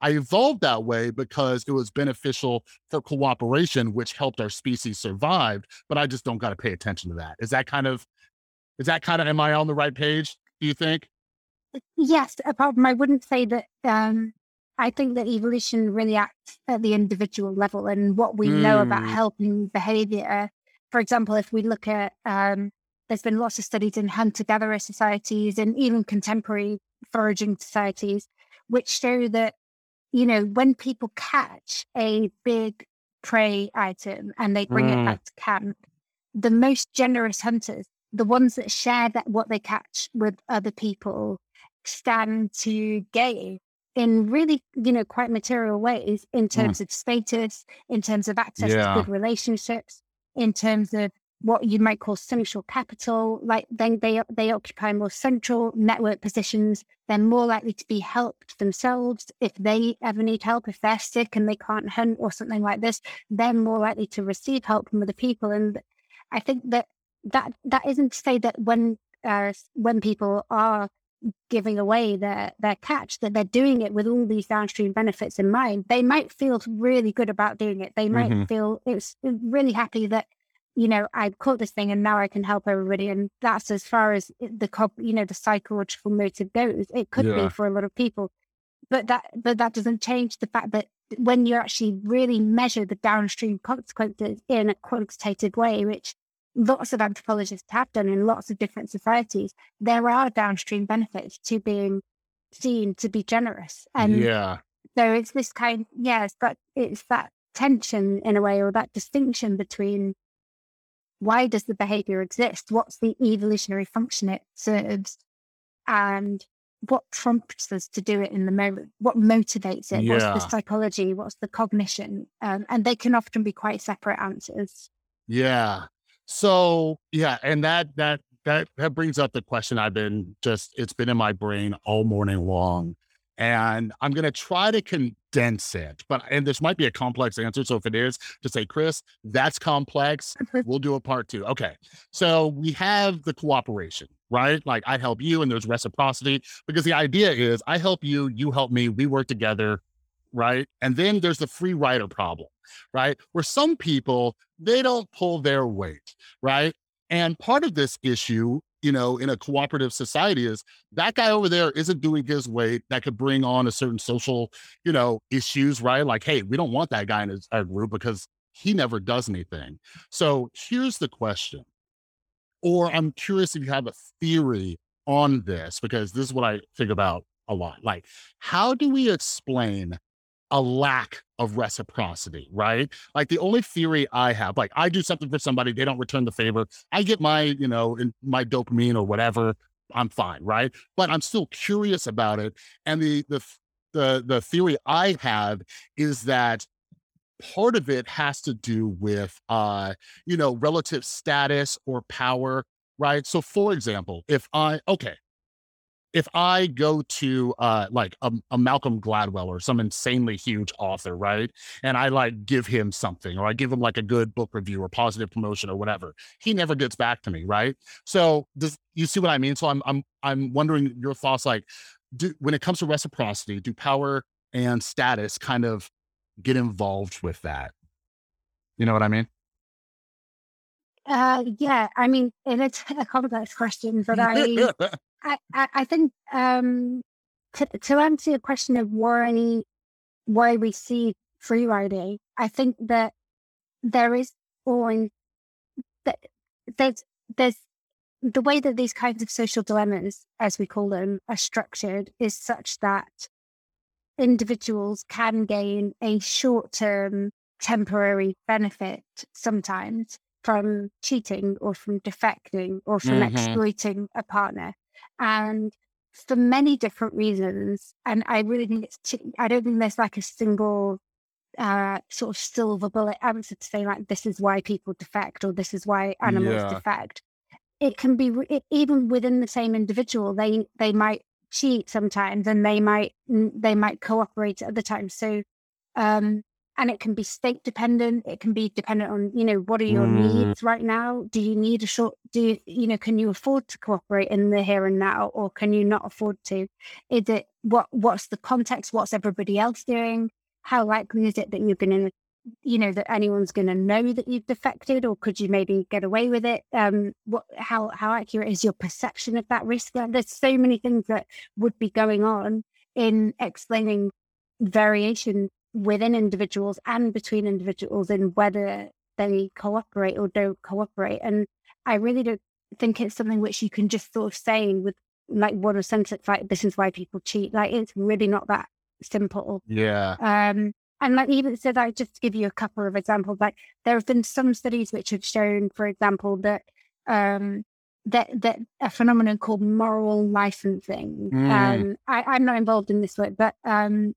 I evolved that way because it was beneficial for cooperation, which helped our species survive. But I just don't got to pay attention to that. Is that kind of, is that kind of, am I on the right page? Do you think? yes. A problem. I wouldn't say that. Um, I think that evolution really acts at the individual level, and what we know about Mm. helping behavior. For example, if we look at, um, there's been lots of studies in hunter-gatherer societies and even contemporary foraging societies, which show that you know when people catch a big prey item and they bring Mm. it back to camp, the most generous hunters, the ones that share that what they catch with other people, stand to gain in really, you know, quite material ways in terms of status, in terms of access Yeah. to good relationships, in terms of what you might call social capital. Like then they they occupy more central network positions. They're more likely to be helped themselves if they ever need help. If they're sick and they can't hunt or something like this, they're more likely to receive help from other people. And I think that that that isn't to say that when uh, when people are giving away their their catch that they're doing it with all these downstream benefits in mind they might feel really good about doing it they might Mhm. feel it's really happy that you know i caught this thing and now i can help everybody and that's as far as the you know the psychological motive goes it could Yeah. be for a lot of people but that but that doesn't change the fact that when you actually really measure the downstream consequences in a quantitative way which lots of anthropologists have done in lots of different societies there are downstream benefits to being seen to be generous and yeah. so it's this kind yeah it's that it's that tension in a way or that distinction between why does the behavior exist? What's the evolutionary function it serves? And what prompts us to do it in the moment? What motivates it? What's the psychology? What's the cognition? Um, and they can often be quite separate answers. Yeah. So yeah, and that that that that brings up the question I've been just it's been in my brain all morning long. And I'm gonna try to condense it, but and this might be a complex answer. So if it is, just say, Chris, that's complex. We'll do a part two. Okay. So we have the cooperation, right? Like I help you and there's reciprocity because the idea is I help you, you help me, we work together, right? And then there's the free rider problem, right? Where some people, they don't pull their weight, right? And part of this issue, you know, in a cooperative society is that guy over there isn't doing his weight that could bring on a certain social, you know, issues, right? Like, hey, we don't want that guy in our uh, group because he never does anything. So here's the question. Or I'm curious if you have a theory on this, because this is what I think about a lot. Like, how do we explain a lack of reciprocity, right? Like the only theory I have, like I do something for somebody, they don't return the favor. I get my, you know, in my dopamine or whatever. I'm fine, right? But I'm still curious about it. And the the the the theory I have is that part of it has to do with uh you know relative status or power right so for example if i okay if I go to uh like a, a, Malcolm Gladwell or some insanely huge author, right, and I like give him something or I give him like a good book review or positive promotion or whatever, he never gets back to me, right? So does you see what I mean? So I'm I'm I'm wondering your thoughts, like, do when it comes to reciprocity, do power and status kind of get involved with that? You know what I mean? Uh, yeah, I mean, and it's a complex question, but I I, I, think um, to, to answer your question of why why we see free riding, I think that there is always that there's there's the way that these kinds of social dilemmas, as we call them, are structured is such that individuals can gain a short term temporary benefit sometimes from cheating or from defecting or from mm-hmm. exploiting a partner. And for many different reasons, and I really think it's, I don't think there's like a single uh, sort of silver bullet answer to say like this is why people defect or this is why animals yeah. defect. It can be it, even within the same individual. They they might cheat sometimes, and they might they might cooperate at other times. So um, and it can be state dependent it can be dependent on you know what are your mm. needs right now? Do you need a short do you, you know can you afford to cooperate in the here and now or can you not afford to? Is it what what's the context? What's everybody else doing? How likely is it that you're going to you know that anyone's going to know that you've defected or could you maybe get away with it? Um what how how accurate is your perception of that risk? There's so many things that would be going on in explaining variation within individuals and between individuals in whether they cooperate or don't cooperate. And I really don't think it's something which you can just sort of say with like one sentence like this is why people cheat. Like it's really not that simple. Yeah. Um and like even said I just give you a couple of examples. Like there have been some studies which have shown, for example, that um that that a phenomenon called moral licensing. Mm. Um I, I'm not involved in this work, but um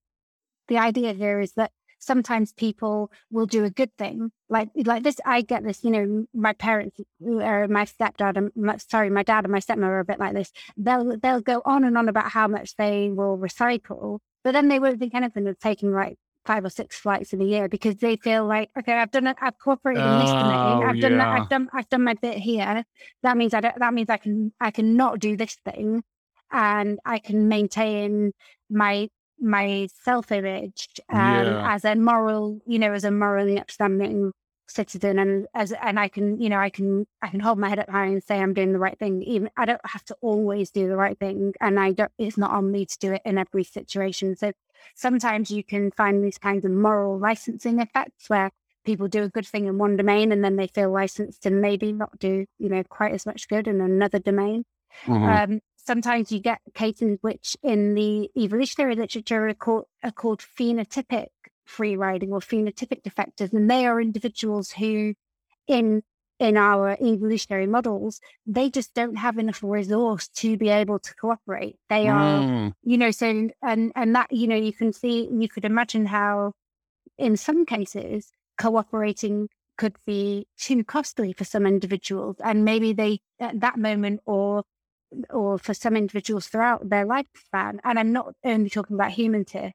the idea here is that sometimes people will do a good thing. Like like this i get this you know my parents or my stepdad and my, sorry my dad and my stepmother are a bit like this. They'll they'll go on and on about how much they will recycle but then they won't think anything of taking like five or six flights in a year because they feel like okay i've done it i've cooperated in this domain oh, i've done that i've done i've done my bit here. That means i don't that means i can i can not do this thing and i can maintain my my self image um, yeah. as a moral, you know, as a morally upstanding citizen and as and I can, you know, I can I can hold my head up high and say I'm doing the right thing. Even I don't have to always do the right thing and I don't it's not on me to do it in every situation. So sometimes you can find these kinds of moral licensing effects where people do a good thing in one domain and then they feel licensed to maybe not do, you know, quite as much good in another domain. Mm-hmm. Um, sometimes you get cases which in the evolutionary literature are called, are called phenotypic free riding or phenotypic defectors. And they are individuals who in in our evolutionary models, they just don't have enough resource to be able to cooperate. They are, mm. you know, so and and that, you know, you can see you could imagine how in some cases cooperating could be too costly for some individuals and maybe they at that moment or or for some individuals throughout their lifespan, and I'm not only talking about humans here,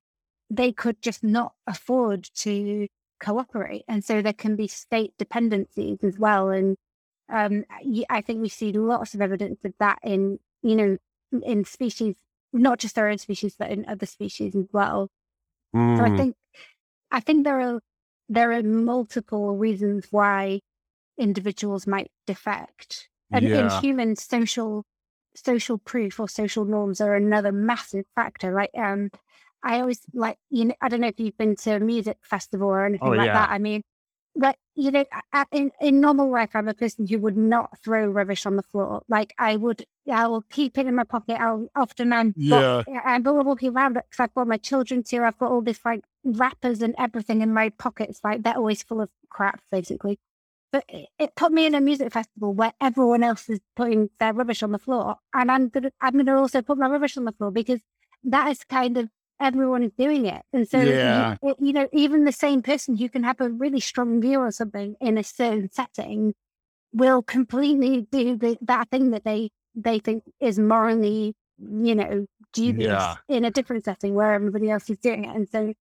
they could just not afford to cooperate. And so there can be state dependencies as well. And um, I think we see lots of evidence of that in, you know, in species, not just our own species, but in other species as well. Mm. So I mm. think, I think there are, there are multiple reasons why individuals might defect. And yeah. in human social social proof or social norms are another massive factor. Like, um, I always like, you know, I don't know if you've been to a music festival or anything oh, like yeah. that. I mean, but you know, in, in normal life, I'm a person who would not throw rubbish on the floor. Like I would, I will keep it in my pocket. I'll often, I'm, yeah. I'm walking around because I've got my children too. I've got all this like wrappers and everything in my pockets. Like they're always full of crap, basically. But it, put me in a music festival where everyone else is putting their rubbish on the floor, and I'm gonna I'm gonna also put my rubbish on the floor because that is kind of everyone is doing it. And so, Yeah. you, you know, even the same person who can have a really strong view on something in a certain setting will completely do the, that thing that they they think is morally, you know, dubious Yeah. in a different setting where everybody else is doing it. And so,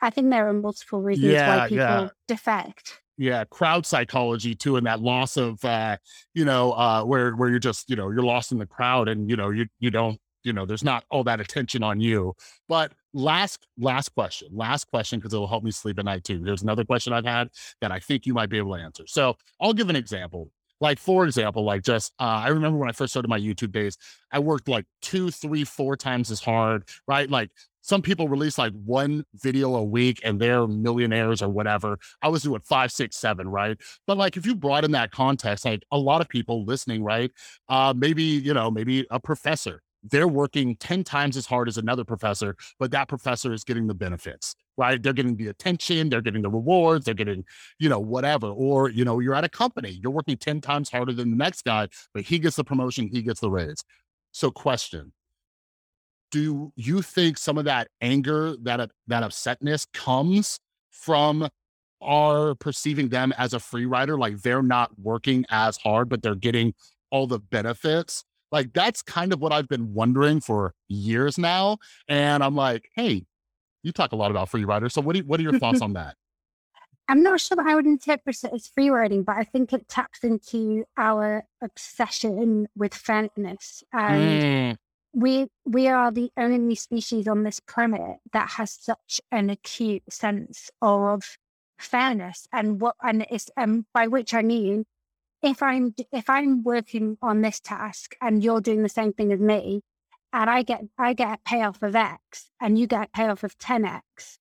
I think there are multiple reasons Yeah, why people defect. Yeah crowd psychology too and that loss of uh you know uh where where you're just you know you're lost in the crowd and you know you you don't you know there's not all that attention on you. But last last question last question because it'll help me sleep at night too. There's another question i've had that i think you might be able to answer. So i'll give an example. Like for example like just uh, i remember when i first started my youtube days i worked like two three four times as hard right? Like some people release like one video a week and they're millionaires or whatever. I was doing five, six, seven, right? But like if you broaden that context, like a lot of people listening, right? Uh, maybe, you know, maybe a professor, they're working 10 times as hard as another professor, but that professor is getting the benefits, right? They're getting the attention, they're getting the rewards, they're getting, you know, whatever. Or, you know, you're at a company, you're working 10 times harder than the next guy, but he gets the promotion, he gets the raise. So, question do you think some of that anger, that that upsetness comes from our perceiving them as a free rider, like they're not working as hard, but they're getting all the benefits? Like that's kind of what I've been wondering for years now, and I'm like, hey, you talk a lot about free riders, so what do what are your thoughts on that? I'm not sure that I would interpret it as free riding, but I think it taps into our obsession with fairness. And Mm, we we are the only species on this planet that has such an acute sense of fairness and what and it's um by which I mean if I'm if I'm working on this task and you're doing the same thing as me and I get I get a payoff of X and you get a payoff of 10X,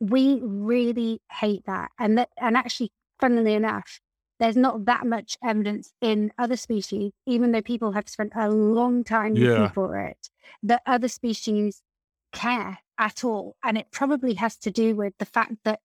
we really hate that. And that and actually funnily enough, there's not that much evidence in other species, even though people have spent a long time looking for it, that other species care at all. And it probably has to do with the fact that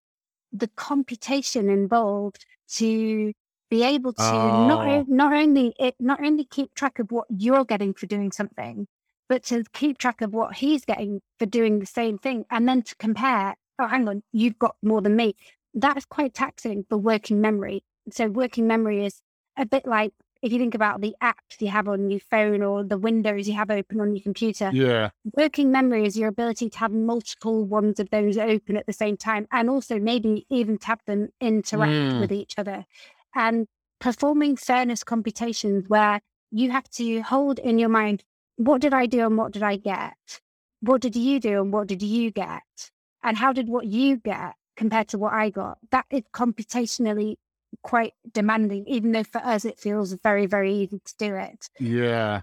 the computation involved to be able to not, Oh. o- not only it not only keep track of what you're getting for doing something, but to keep track of what he's getting for doing the same thing, and then to compare. Oh, hang on, you've got more than me. That's quite taxing for working memory. So working memory is a bit like if you think about the apps you have on your phone or the windows you have open on your computer yeah, working memory is your ability to have multiple ones of those open at the same time and also maybe even to have them interact Mm. with each other. And performing fairness computations where you have to hold in your mind what did i do and what did i get? What did you do and what did you get? And how did what you get compared to what i got? That is computationally quite demanding even though for us it feels very very easy to do it. Yeah,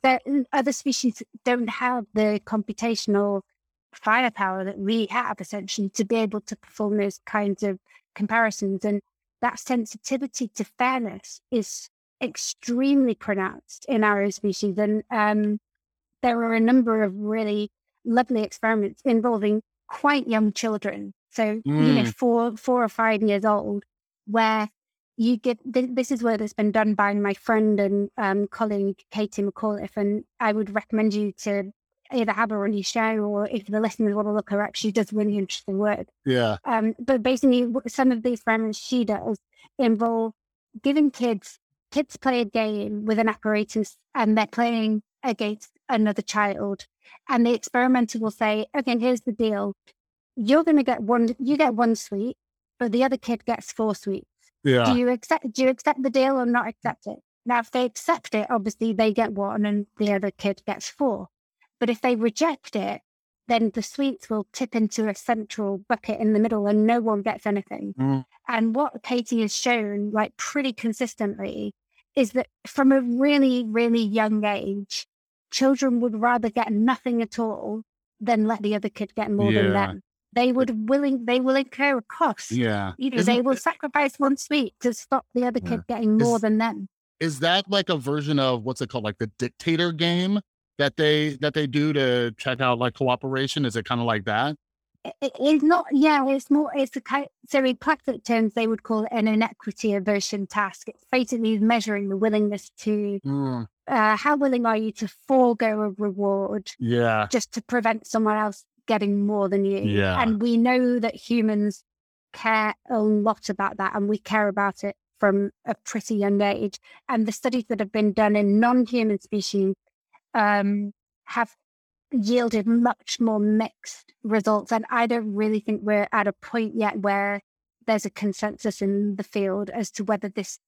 other species don't have the computational firepower that we have essentially to be able to perform those kinds of comparisons and that sensitivity to fairness is extremely pronounced in our species and um, there are a number of really lovely experiments involving quite young children. So you know Mm. four four or five years old where you get th- this is where that's been done by my friend and um, colleague Katie McAuliffe, and I would recommend you to either have her on your show or if the listeners want to look her up, she does really interesting work. yeah, Um, but basically, some of these experiments she does involve giving kids kids play a game with an apparatus, and they're playing against another child, and the experimenter will say, "Okay, here's the deal: you're going to get one, you get one sweet, but the other kid gets four sweets." Yeah, do you accept do you accept the deal or not accept it? Now if they accept it obviously they get one and the other kid gets four. But if they reject it then the sweets will tip into a central bucket in the middle and no one gets anything. Mm. and what katie has shown like pretty consistently is that from a really really young age children would rather get nothing at all than let the other kid get more than them they would willing they will incur a cost yeah. you know, Isn't they will sacrifice one sweet to stop the other kid getting more Is- than them. is that like a version of what's it called like the dictator game that they that they do to check out like cooperation is it kind of like that It- it- it's not, yeah, it's more, it's a kind, so in classic terms, they would call it an inequity aversion task. It's basically measuring the willingness to, Mm, uh, how willing are you to forego a reward yeah just to prevent someone else getting more than you. Yeah. And we know that humans care a lot about that and we care about it from a pretty young age. And the studies that have been done in non human species um, have yielded much more mixed results. And I don't really think we're at a point yet where there's a consensus in the field as to whether this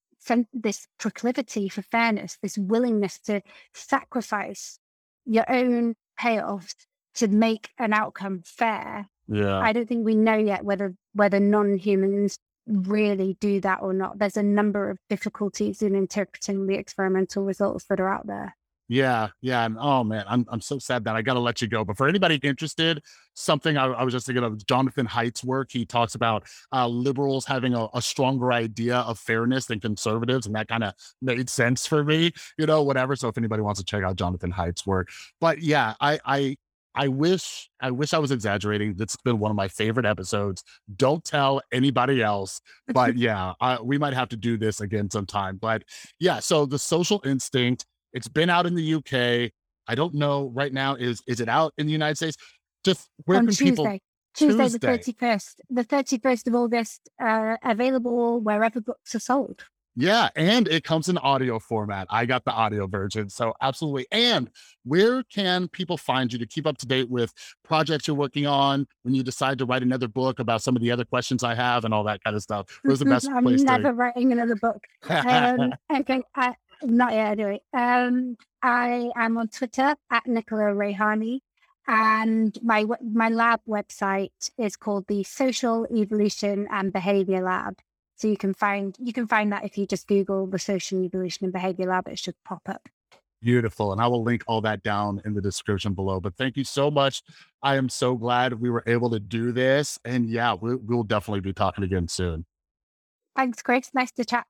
this proclivity for fairness, this willingness to sacrifice your own payoffs to make an outcome fair. Yeah. I don't think we know yet whether whether non-humans really do that or not. There's a number of difficulties in interpreting the experimental results that are out there. Yeah, yeah. And oh man, I'm I'm so sad that I gotta let you go. But for anybody interested, something I, I was just thinking of Jonathan Haidt's work. He talks about uh, liberals having a, a, stronger idea of fairness than conservatives, and that kind of made sense for me, you know, whatever. So if anybody wants to check out Jonathan Haidt's work, but yeah, I I I wish I wish I was exaggerating. That's been one of my favorite episodes. Don't tell anybody else. But yeah, I, we might have to do this again sometime. But yeah, so the social instinct it's been out in the UK. I don't know right now. Is is it out in the United States? Just where On can Tuesday. people? Tuesday, Tuesday. the thirty first, the thirty first of August, uh, available wherever books are sold. Yeah, and it comes in audio format. I got the audio version, so absolutely. And where can people find you to keep up to date with projects you're working on when you decide to write another book about some of the other questions I have and all that kind of stuff? Where's the best I'm place never to? writing another book. Um, okay, I, not yet anyway. Um, I am on Twitter at Nichola Raihani, and my my lab website is called the Social Evolution and Behavior Lab. So you can find you can find that if you just Google the Social Evolution and Behavior Lab, it should pop up. Beautiful. And I will link all that down in the description below. But thank you so much. I am so glad we were able to do this. And yeah, we, we'll definitely be talking again soon. Thanks, Chris. Nice to chat.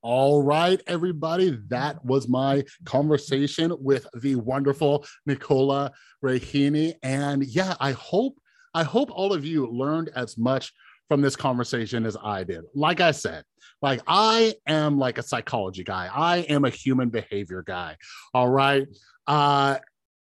All right, everybody. That was my conversation with the wonderful Nichola Raihani. And yeah, I hope, I hope all of you learned as much from this conversation as I did. Like I said, like I am like a psychology guy. I am a human behavior guy. All right. Uh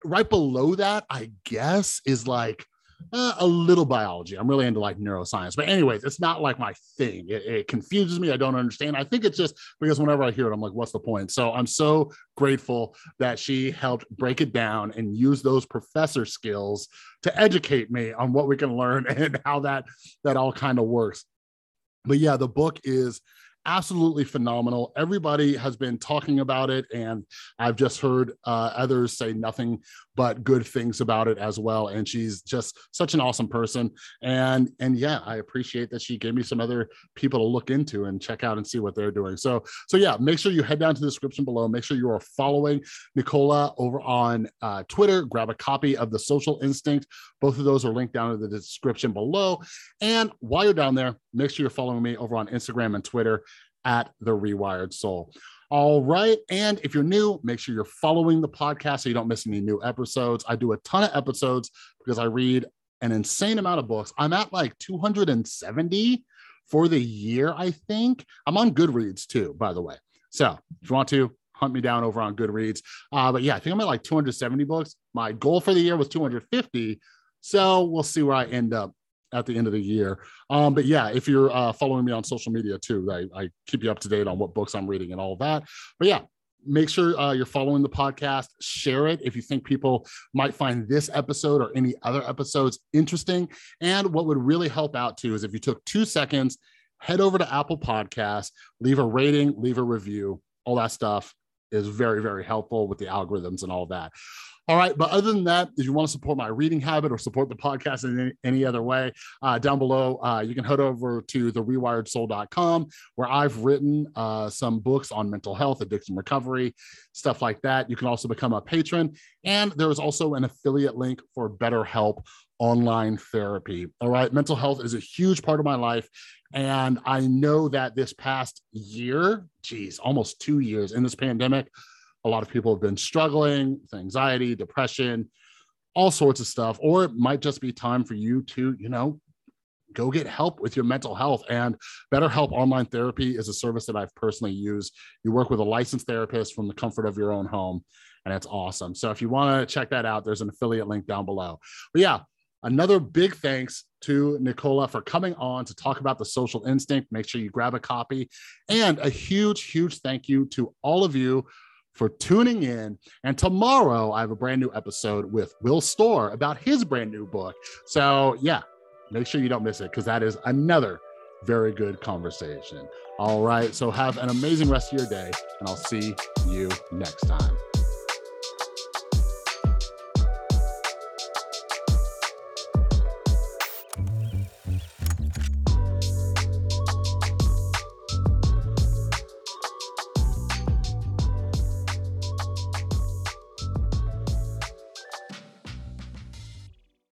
right below that, I guess, is like uh, a little biology. I'm really into like neuroscience, but anyways, it's not like my thing. It, it, confuses me. I don't understand. I think it's just because whenever I hear it, I'm like, what's the point? So I'm so grateful that she helped break it down and use those professor skills to educate me on what we can learn and how that that all kind of works. But yeah, the book is absolutely phenomenal. Everybody has been talking about it, and I've just heard uh, others say nothing but good things about it as well. And she's just such an awesome person. And and yeah, I appreciate that she gave me some other people to look into and check out and see what they're doing. So so yeah, make sure you head down to the description below. Make sure you are following Nichola over on uh, Twitter. Grab a copy of the Social Instinct. Both of those are linked down in the description below. And while you're down there, make sure you're following me over on Instagram and Twitter at the Rewired Soul. All right. And if you're new, make sure you're following the podcast so you don't miss any new episodes. I do a ton of episodes because I read an insane amount of books. I'm at like 270 for the year, I think. I'm on Goodreads too, by the way. So if you want to, hunt me down over on Goodreads. Uh, but yeah, I think I'm at like 270 books. My goal for the year was 250. So we'll see where I end up at the end of the year. Um, but yeah, if you're uh, following me on social media too, I, I, keep you up to date on what books I'm reading and all that. But yeah, make sure uh, you're following the podcast. Share it if you think people might find this episode or any other episodes interesting. And what would really help out too is if you took two seconds, head over to Apple Podcasts, leave a rating, leave a review, all that stuff is very, very helpful with the algorithms and all that. All right. But other than that, if you want to support my reading habit or support the podcast in any, any other way, uh, down below, uh, you can head over to the rewiredsoul.com where I've written uh, some books on mental health, addiction recovery, stuff like that. You can also become a patron. And there's also an affiliate link for BetterHelp online therapy. All right. Mental health is a huge part of my life. And I know that this past year, geez, almost two years in this pandemic, a lot of people have been struggling with anxiety, depression, all sorts of stuff. Or it might just be time for you to, you know, go get help with your mental health. And BetterHelp Online Therapy is a service that I've personally used. You work with a licensed therapist from the comfort of your own home, and it's awesome. So if you want to check that out, there's an affiliate link down below. But yeah, another big thanks to Nichola for coming on to talk about the social instinct. Make sure you grab a copy. And a huge, huge thank you to all of you for tuning in. And tomorrow, I have a brand new episode with Will Storr about his brand new book. So, yeah, make sure you don't miss it because that is another very good conversation. All right. So, have an amazing rest of your day, and I'll see you next time.